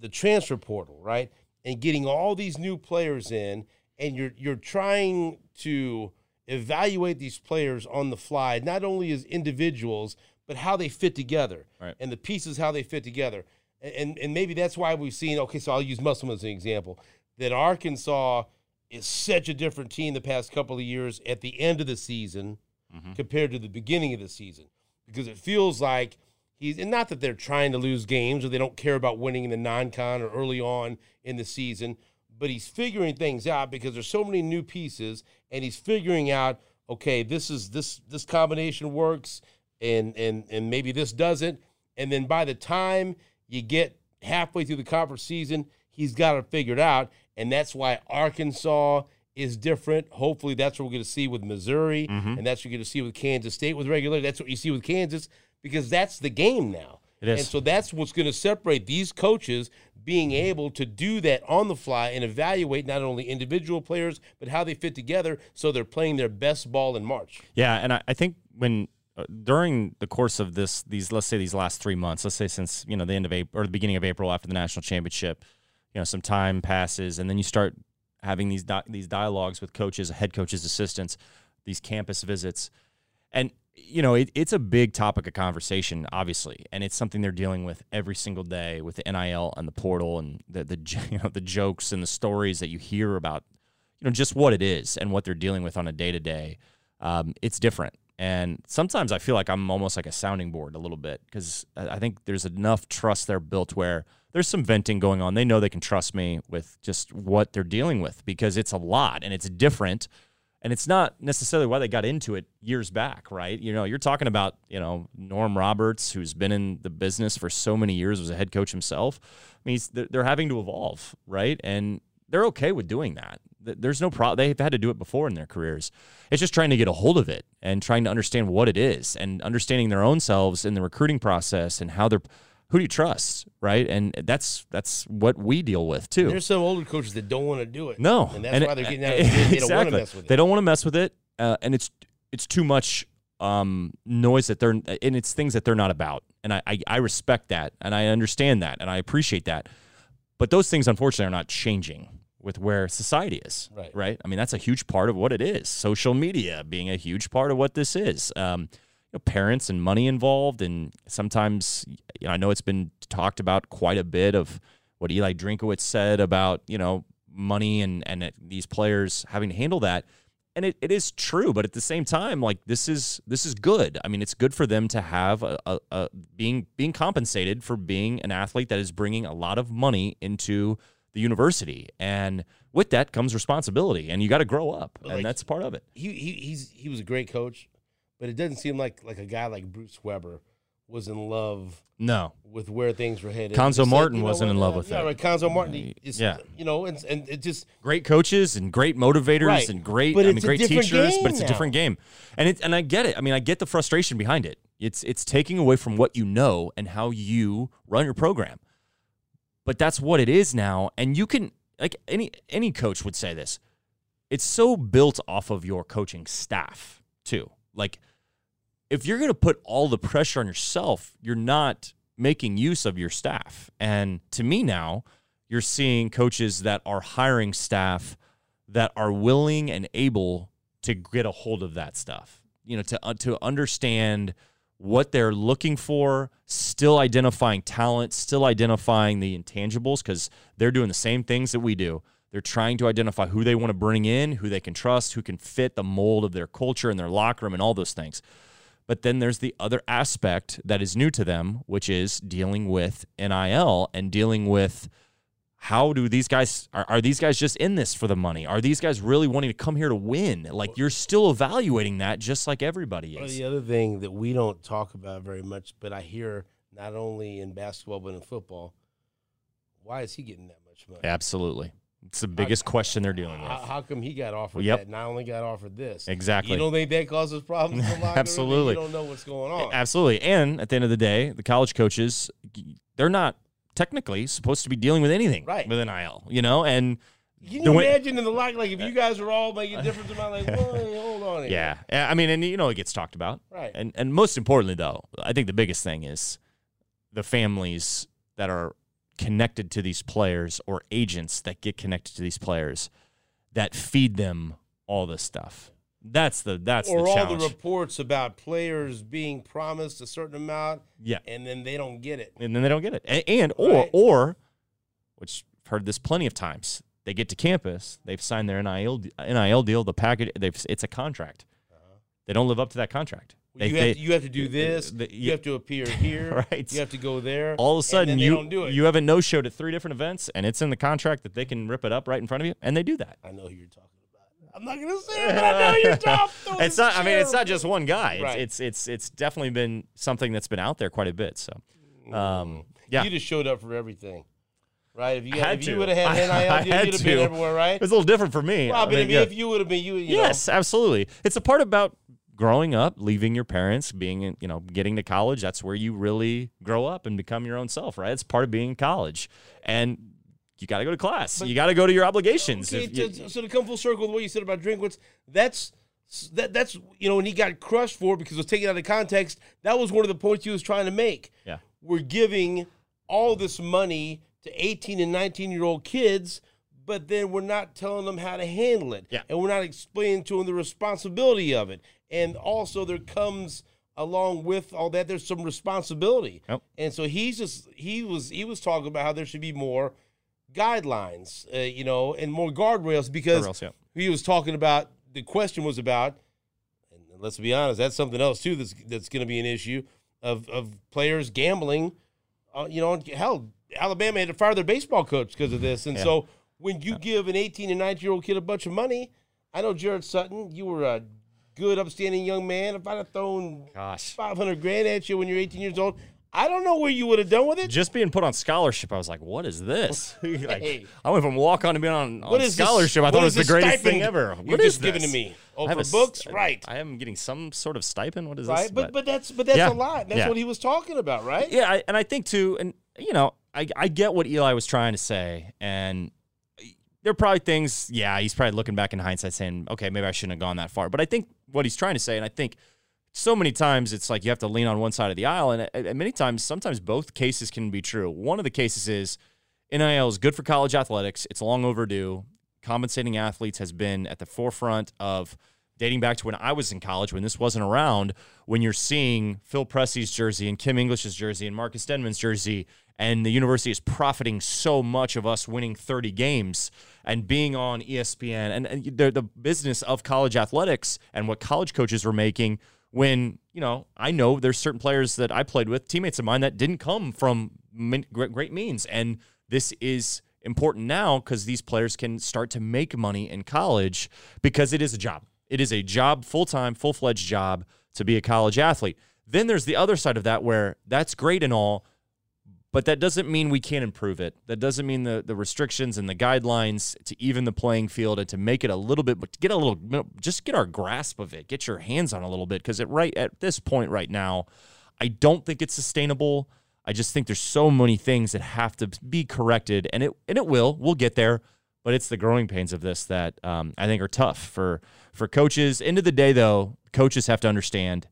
the transfer portal, right? And getting all these new players in, and you're you're trying to evaluate these players on the fly, not only as individuals, but how they fit together Right. and the pieces how they fit together. And, and and maybe that's why we've seen, okay, so I'll use Musselman as an example, that Arkansas is such a different team the past couple of years at the end of the season mm-hmm. compared to the beginning of the season. Because it feels like he's and not that they're trying to lose games or they don't care about winning in the non-con or early on in the season, but he's figuring things out because there's so many new pieces, and he's figuring out, okay, this is this this combination works, and and and maybe this doesn't, and then by the time you get halfway through the conference season, he's got it figured out, and that's why Arkansas is different. Hopefully, that's what we're going to see with Missouri, Mm-hmm. and that's what you're going to see with Kansas State with regular. That's what you see with Kansas because that's the game now. It is. And so that's what's going to separate these coaches being able to do that on the fly and evaluate not only individual players but how they fit together so they're playing their best ball in March. Yeah, and I, I think when uh, during the course of this, these let's say these last three months, let's say since you know the end of April or the beginning of April after the national championship, you know, some time passes, and then you start having these di- these dialogues with coaches, head coaches, assistants, these campus visits, and you know it, it's a big topic of conversation, obviously, and it's something they're dealing with every single day with the NIL and the portal and the the you know the jokes and the stories that you hear about, you know, just what it is and what they're dealing with on a day to day. It's different, and sometimes I feel like I'm almost like a sounding board a little bit because I I think there's enough trust there built where there's some venting going on. They know they can trust me with just what they're dealing with because it's a lot and it's different and it's not necessarily why they got into it years back, right? You know, you're talking about you know Norm Roberts, who's been in the business for so many years, was a head coach himself. I mean, they're having to evolve, right? And they're okay with doing that. There's no problem. They've had to do it before in their careers. It's just trying to get a hold of it and trying to understand what it is and understanding their own selves in the recruiting process and how they're. Who do you trust, right? And that's that's what we deal with too. There's some older coaches that don't want to do it. No, and that's why they're getting out of it. They don't want to exactly. mess with it. They don't want to mess with it, uh, and it's it's too much um, noise that they're and it's things that they're not about. And I, I I respect that, and I understand that, and I appreciate that. But those things, unfortunately, are not changing with where society is. Right. Right. I mean, that's a huge part of what it is. Social media being a huge part of what this is. Um, know, parents and money involved, and sometimes you know, I know it's been talked about quite a bit of what Eli Drinkwitz said about you know money and and these players having to handle that. And it, it is true, but at the same time, like this is this is good. I mean, it's good for them to have a, a, a being being compensated for being an athlete that is bringing a lot of money into the university, and with that comes responsibility, and you got to grow up, Like- and that's part of it. he, he he's he was a great coach, but it doesn't seem like like a guy like Bruce Weber was in love No, with where things were headed. Cuonzo Martin you know wasn't in love with yeah, it. right. Cuonzo Martin, he is, Yeah. you know, and and it just great coaches and great motivators Right. and great But I mean great teachers, but it's a different game. And it and I get it. I mean, I get the frustration behind it. It's it's taking away from what you know and how you run your program. But that's what it is now and you can like any any coach would say this. It's so built off of your coaching staff, too. Like if you're going to put all the pressure on yourself, you're not making use of your staff. And to me now, you're seeing coaches that are hiring staff that are willing and able to get a hold of that stuff. You know, to uh, to understand what they're looking for, still identifying talent, still identifying the intangibles because they're doing the same things that we do. They're trying to identify who they want to bring in, who they can trust, who can fit the mold of their culture and their locker room and all those things. But then there's the other aspect that is new to them, which is dealing with NIL and dealing with how do these guys are, are these guys just in this for the money? Are these guys really wanting to come here to win? Like you're still evaluating that just like everybody Well, is. the other thing that we don't talk about very much, but I hear not only in basketball but in football, why is he getting that much money? Absolutely. It's the biggest question they're dealing with. How, how come he got offered Yep. that? And I only got offered this. Exactly. You don't think that causes problems? In the locker room? Absolutely. You don't know what's going on. Absolutely. And at the end of the day, the college coaches, they're not technically supposed to be dealing with anything Right. with NIL, you know? And Can you way- imagine in the locker, like if uh, you guys were all making a difference about, like, whoa, hold on, here. Yeah. Yeah, I mean, and you know, it gets talked about. Right. And and most importantly, though, I think the biggest thing is the families that are connected to these players or agents that get connected to these players that feed them all this stuff. That's the that's or the all challenge. the reports about players being promised a certain amount yeah. and then they don't get it. and then they don't get it. A- And, or Right. or which I've heard this plenty of times. They get to campus, they've signed their NIL NIL deal, the package they've it's a contract. Uh-huh. They don't live up to that contract. They- you, have they- to, you have to do this. the- you have to appear here. Right. You have to go there. all of a sudden you don't do it. you have a no show to three different events, and it's in the contract that they can rip it up right in front of you, and they do that. I know who you're talking about. I'm not gonna say it, but I know you're talking. about. It's not. I mean, it's not just one guy. It's, Right. it's it's it's definitely been something that's been out there quite a bit. So, um, yeah, You just showed up for everything, right? If you I had if you would have had NIL, I deal, had you'd have been everywhere, right? it was a little different for me. Well, but I mean, yeah. if you would have been, you, you yes, absolutely. It's a part about growing up, leaving your parents, being in, you know, getting to college. That's where you really grow up and become your own self, right? It's part of being in college, and you got to go to class. you got to go to your obligations. Okay, you- to, so to come full circle, the way you said about Drinkwitz, that's that that's you know when he got crushed for it because it was taken out of context. That was one of the points he was trying to make. yeah, We're giving all this money to 18 and 19 year old kids, but then we're not telling them how to handle it, Yeah. and we're not explaining to them the responsibility of it. And also, there comes along with all that, there's some responsibility. Yep. And so he's just he was he was talking about how there should be more guidelines, uh, you know, and more guardrails because Guardrails, yeah. he was talking about the question was about, and let's be honest, that's something else too that's that's going to be an issue of of players gambling. Uh, you know, hell, Alabama had to fire their baseball coach because of this, and Yeah. so when you give an 18 and 19 year old kid a bunch of money, I know Jared Sutton, you were a good, upstanding young man. If I'd have thrown gosh. 500 grand at you when you're 18 years old, I don't know where you would have done with it. Just being put on scholarship, I was like, "What is this?" Like, Hey. I went from walk on to being on, on What is this- scholarship. I thought it was the this greatest thing ever. You're What is just giving to me. Oh, for books, right? I am getting some sort of stipend. What is Right, this? but but that's but that's Yeah, a lot. That's yeah. what he was talking about, right? yeah, I, and I think too, and you know, I I get what Eli was trying to say, and there are probably things. Yeah, he's probably looking back in hindsight, saying, "Okay, maybe I shouldn't have gone that far." But I think what he's trying to say, and I think so many times it's like you have to lean on one side of the aisle, and, uh, and many times, sometimes both cases can be true. One of the cases is NIL is good for college athletics. It's long overdue. Compensating athletes has been at the forefront of dating back to when I was in college, when this wasn't around, when you're seeing Phil Pressey's jersey and Kim English's jersey and Marcus Denmon's jersey, and the university is profiting so much of us winning 30 games and being on ESPN and, and the, the business of college athletics and what college coaches were making when, you know, I know there's certain players that I played with, teammates of mine that didn't come from great, means. And this is important now because these players can start to make money in college because it is a job. It is a job, full time, full fledged job to be a college athlete. Then there's the other side of that where that's great and all, but that doesn't mean we can't improve it. That doesn't mean the, the restrictions and the guidelines to even the playing field and to make it a little bit, but get a little, just get our grasp of it, get your hands on a little bit. Because it right at this point right now, I don't think it's sustainable. I just think there's so many things that have to be corrected, and it and it will. We'll get there, but it's the growing pains of this that um, I think are tough for for coaches. End of the day, though, coaches have to understand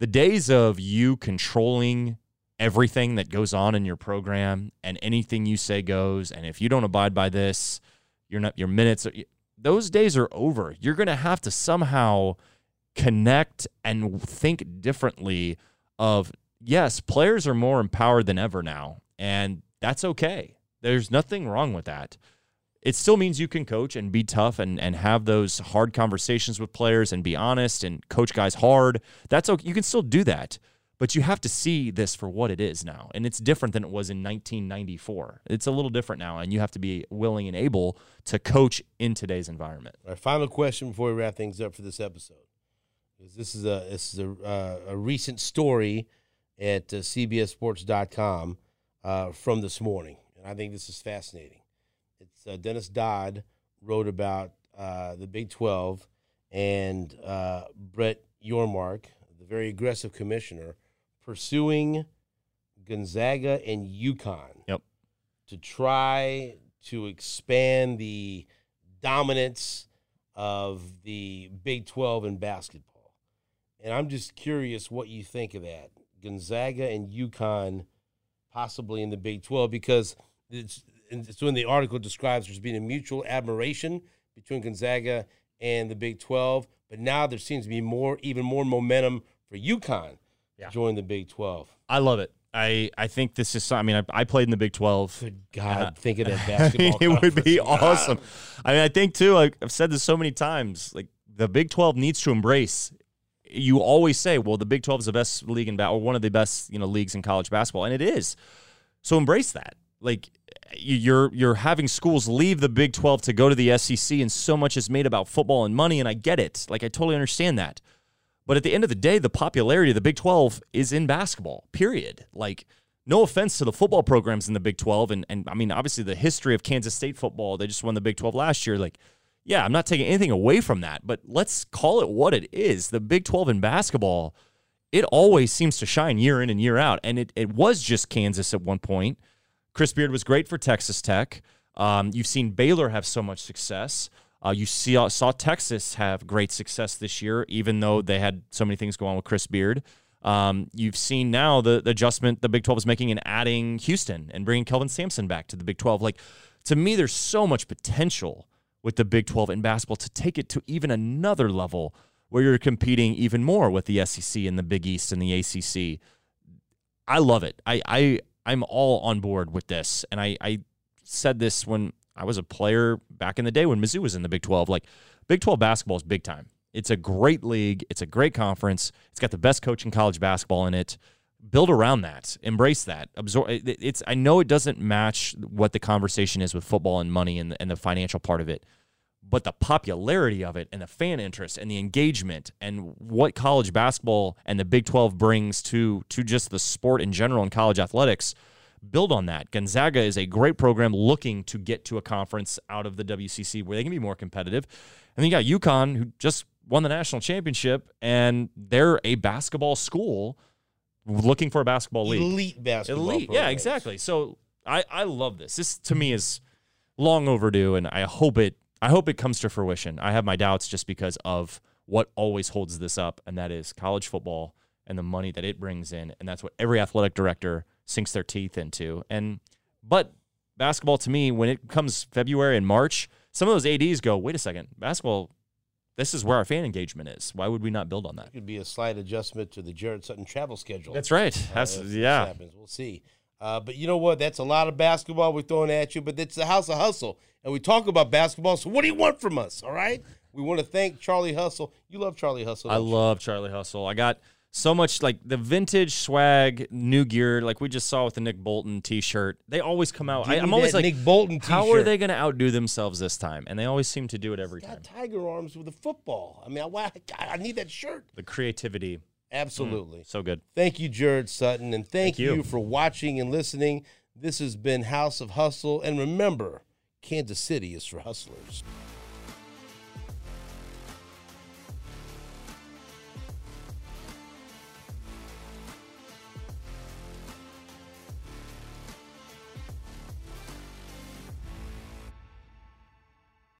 the days of you controlling everything that goes on in your program and anything you say goes, and if you don't abide by this, you're not your minutes. Those days are over. You're going to have to somehow connect and think differently. Of yes, players are more empowered than ever now, and that's okay. There's nothing wrong with that. It still means you can coach and be tough and, and have those hard conversations with players and be honest and coach guys hard. That's okay. You can still do that, but you have to see this for what it is now. And it's different than it was in 1994. It's a little different now, and you have to be willing and able to coach in today's environment. Our final question before we wrap things up for this episode is this is a this is a, uh, a recent story at uh, CBSSports.com uh, from this morning, and I think this is fascinating. It's uh, Dennis Dodd wrote about uh, the Big Twelve and uh, Brett Yormark, the very aggressive commissioner, pursuing Gonzaga and UConn Yep. to try to expand the dominance of the Big 12 in basketball. And I'm just curious what you think of that. Gonzaga and UConn possibly in the Big 12 because it's, it's when the article describes there's been a mutual admiration between Gonzaga and the Big 12, but now there seems to be more even more momentum for UConn Yeah. join the Big 12. I love it. I, I think this is. I mean, I, I played in the Big Twelve. Good God, Uh, think of that I basketball. mean, it would be awesome. I mean, I think too. Like I've said this so many times. Like the Big Twelve needs to embrace you always say, well, the Big 12 is the best league in or one of the best you know leagues in college basketball, and it is. So embrace that. Like you're you're having schools leave the Big 12 to go to the SEC, and so much is made about football and money, and I get it. Like I totally understand that. But at the end of the day, the popularity of the Big 12 is in basketball. Period. Like no offense to the football programs in the Big 12 and and I mean obviously the history of Kansas State football, they just won the Big 12 last year like yeah, I'm not taking anything away from that, but let's call it what it is. The Big 12 in basketball, it always seems to shine year in and year out. And it, it was just Kansas at one point. Chris Beard was great for Texas Tech. Um, you've seen Baylor have so much success. Uh, you see, uh, saw Texas have great success this year, even though they had so many things go on with Chris Beard. Um, you've seen now the, the adjustment the Big 12 is making in adding Houston and bringing Kelvin Sampson back to the Big 12. Like, to me, there's so much potential with the Big 12 in basketball to take it to even another level where you're competing even more with the SEC and the Big East and the ACC. I love it. I, I I'm all on board with this. And I, I said this when I was a player back in the day when Mizzou was in the Big 12. Like Big 12 basketball is big time. It's a great league. It's a great conference. It's got the best coach in college basketball in it. Build around that. Embrace that. Absorb. It's. I know it doesn't match what the conversation is with football and money and the, and the financial part of it, but the popularity of it and the fan interest and the engagement and what college basketball and the Big 12 brings to to just the sport in general and college athletics build on that. Gonzaga is a great program looking to get to a conference out of the WCC where they can be more competitive. And then you got UConn who just won the national championship and they're a basketball school looking for a basketball league. Elite basketball. Elite, yeah, exactly. So I I love this. This to me is long overdue, and I hope it I hope it comes to fruition. I have my doubts just because of what always holds this up, and that is college football and the money that it brings in, and that's what every athletic director sinks their teeth into. And but basketball to me, when it comes February and March, some of those ads go, wait a second, basketball. This is where our fan engagement is. Why would we not build on that? It could be a slight adjustment to the Jared Sutton travel schedule. That's right. Uh, That's, this yeah. happens. We'll see. Uh, but you know what? That's a lot of basketball we're throwing at you, but it's the house of hustle. And we talk about basketball. So what do you want from us? All right. We want to thank Charlie Hustle. You love Charlie Hustle. I don't you? love Charlie Hustle. I got so much like the vintage swag, new gear, like we just saw with the Nick Bolton T-shirt. They always come out. I, I'm always like, Nick Bolton T-shirt. how are they going to outdo themselves this time? And they always seem to do it every time. got tiger arms with a football. I mean, I, I need that shirt. The creativity, Absolutely. Mm, so good. Thank you, Jared Sutton, and thank, Thank you. you for watching and listening. This has been House of Hustle, and remember, Kansas City is for hustlers.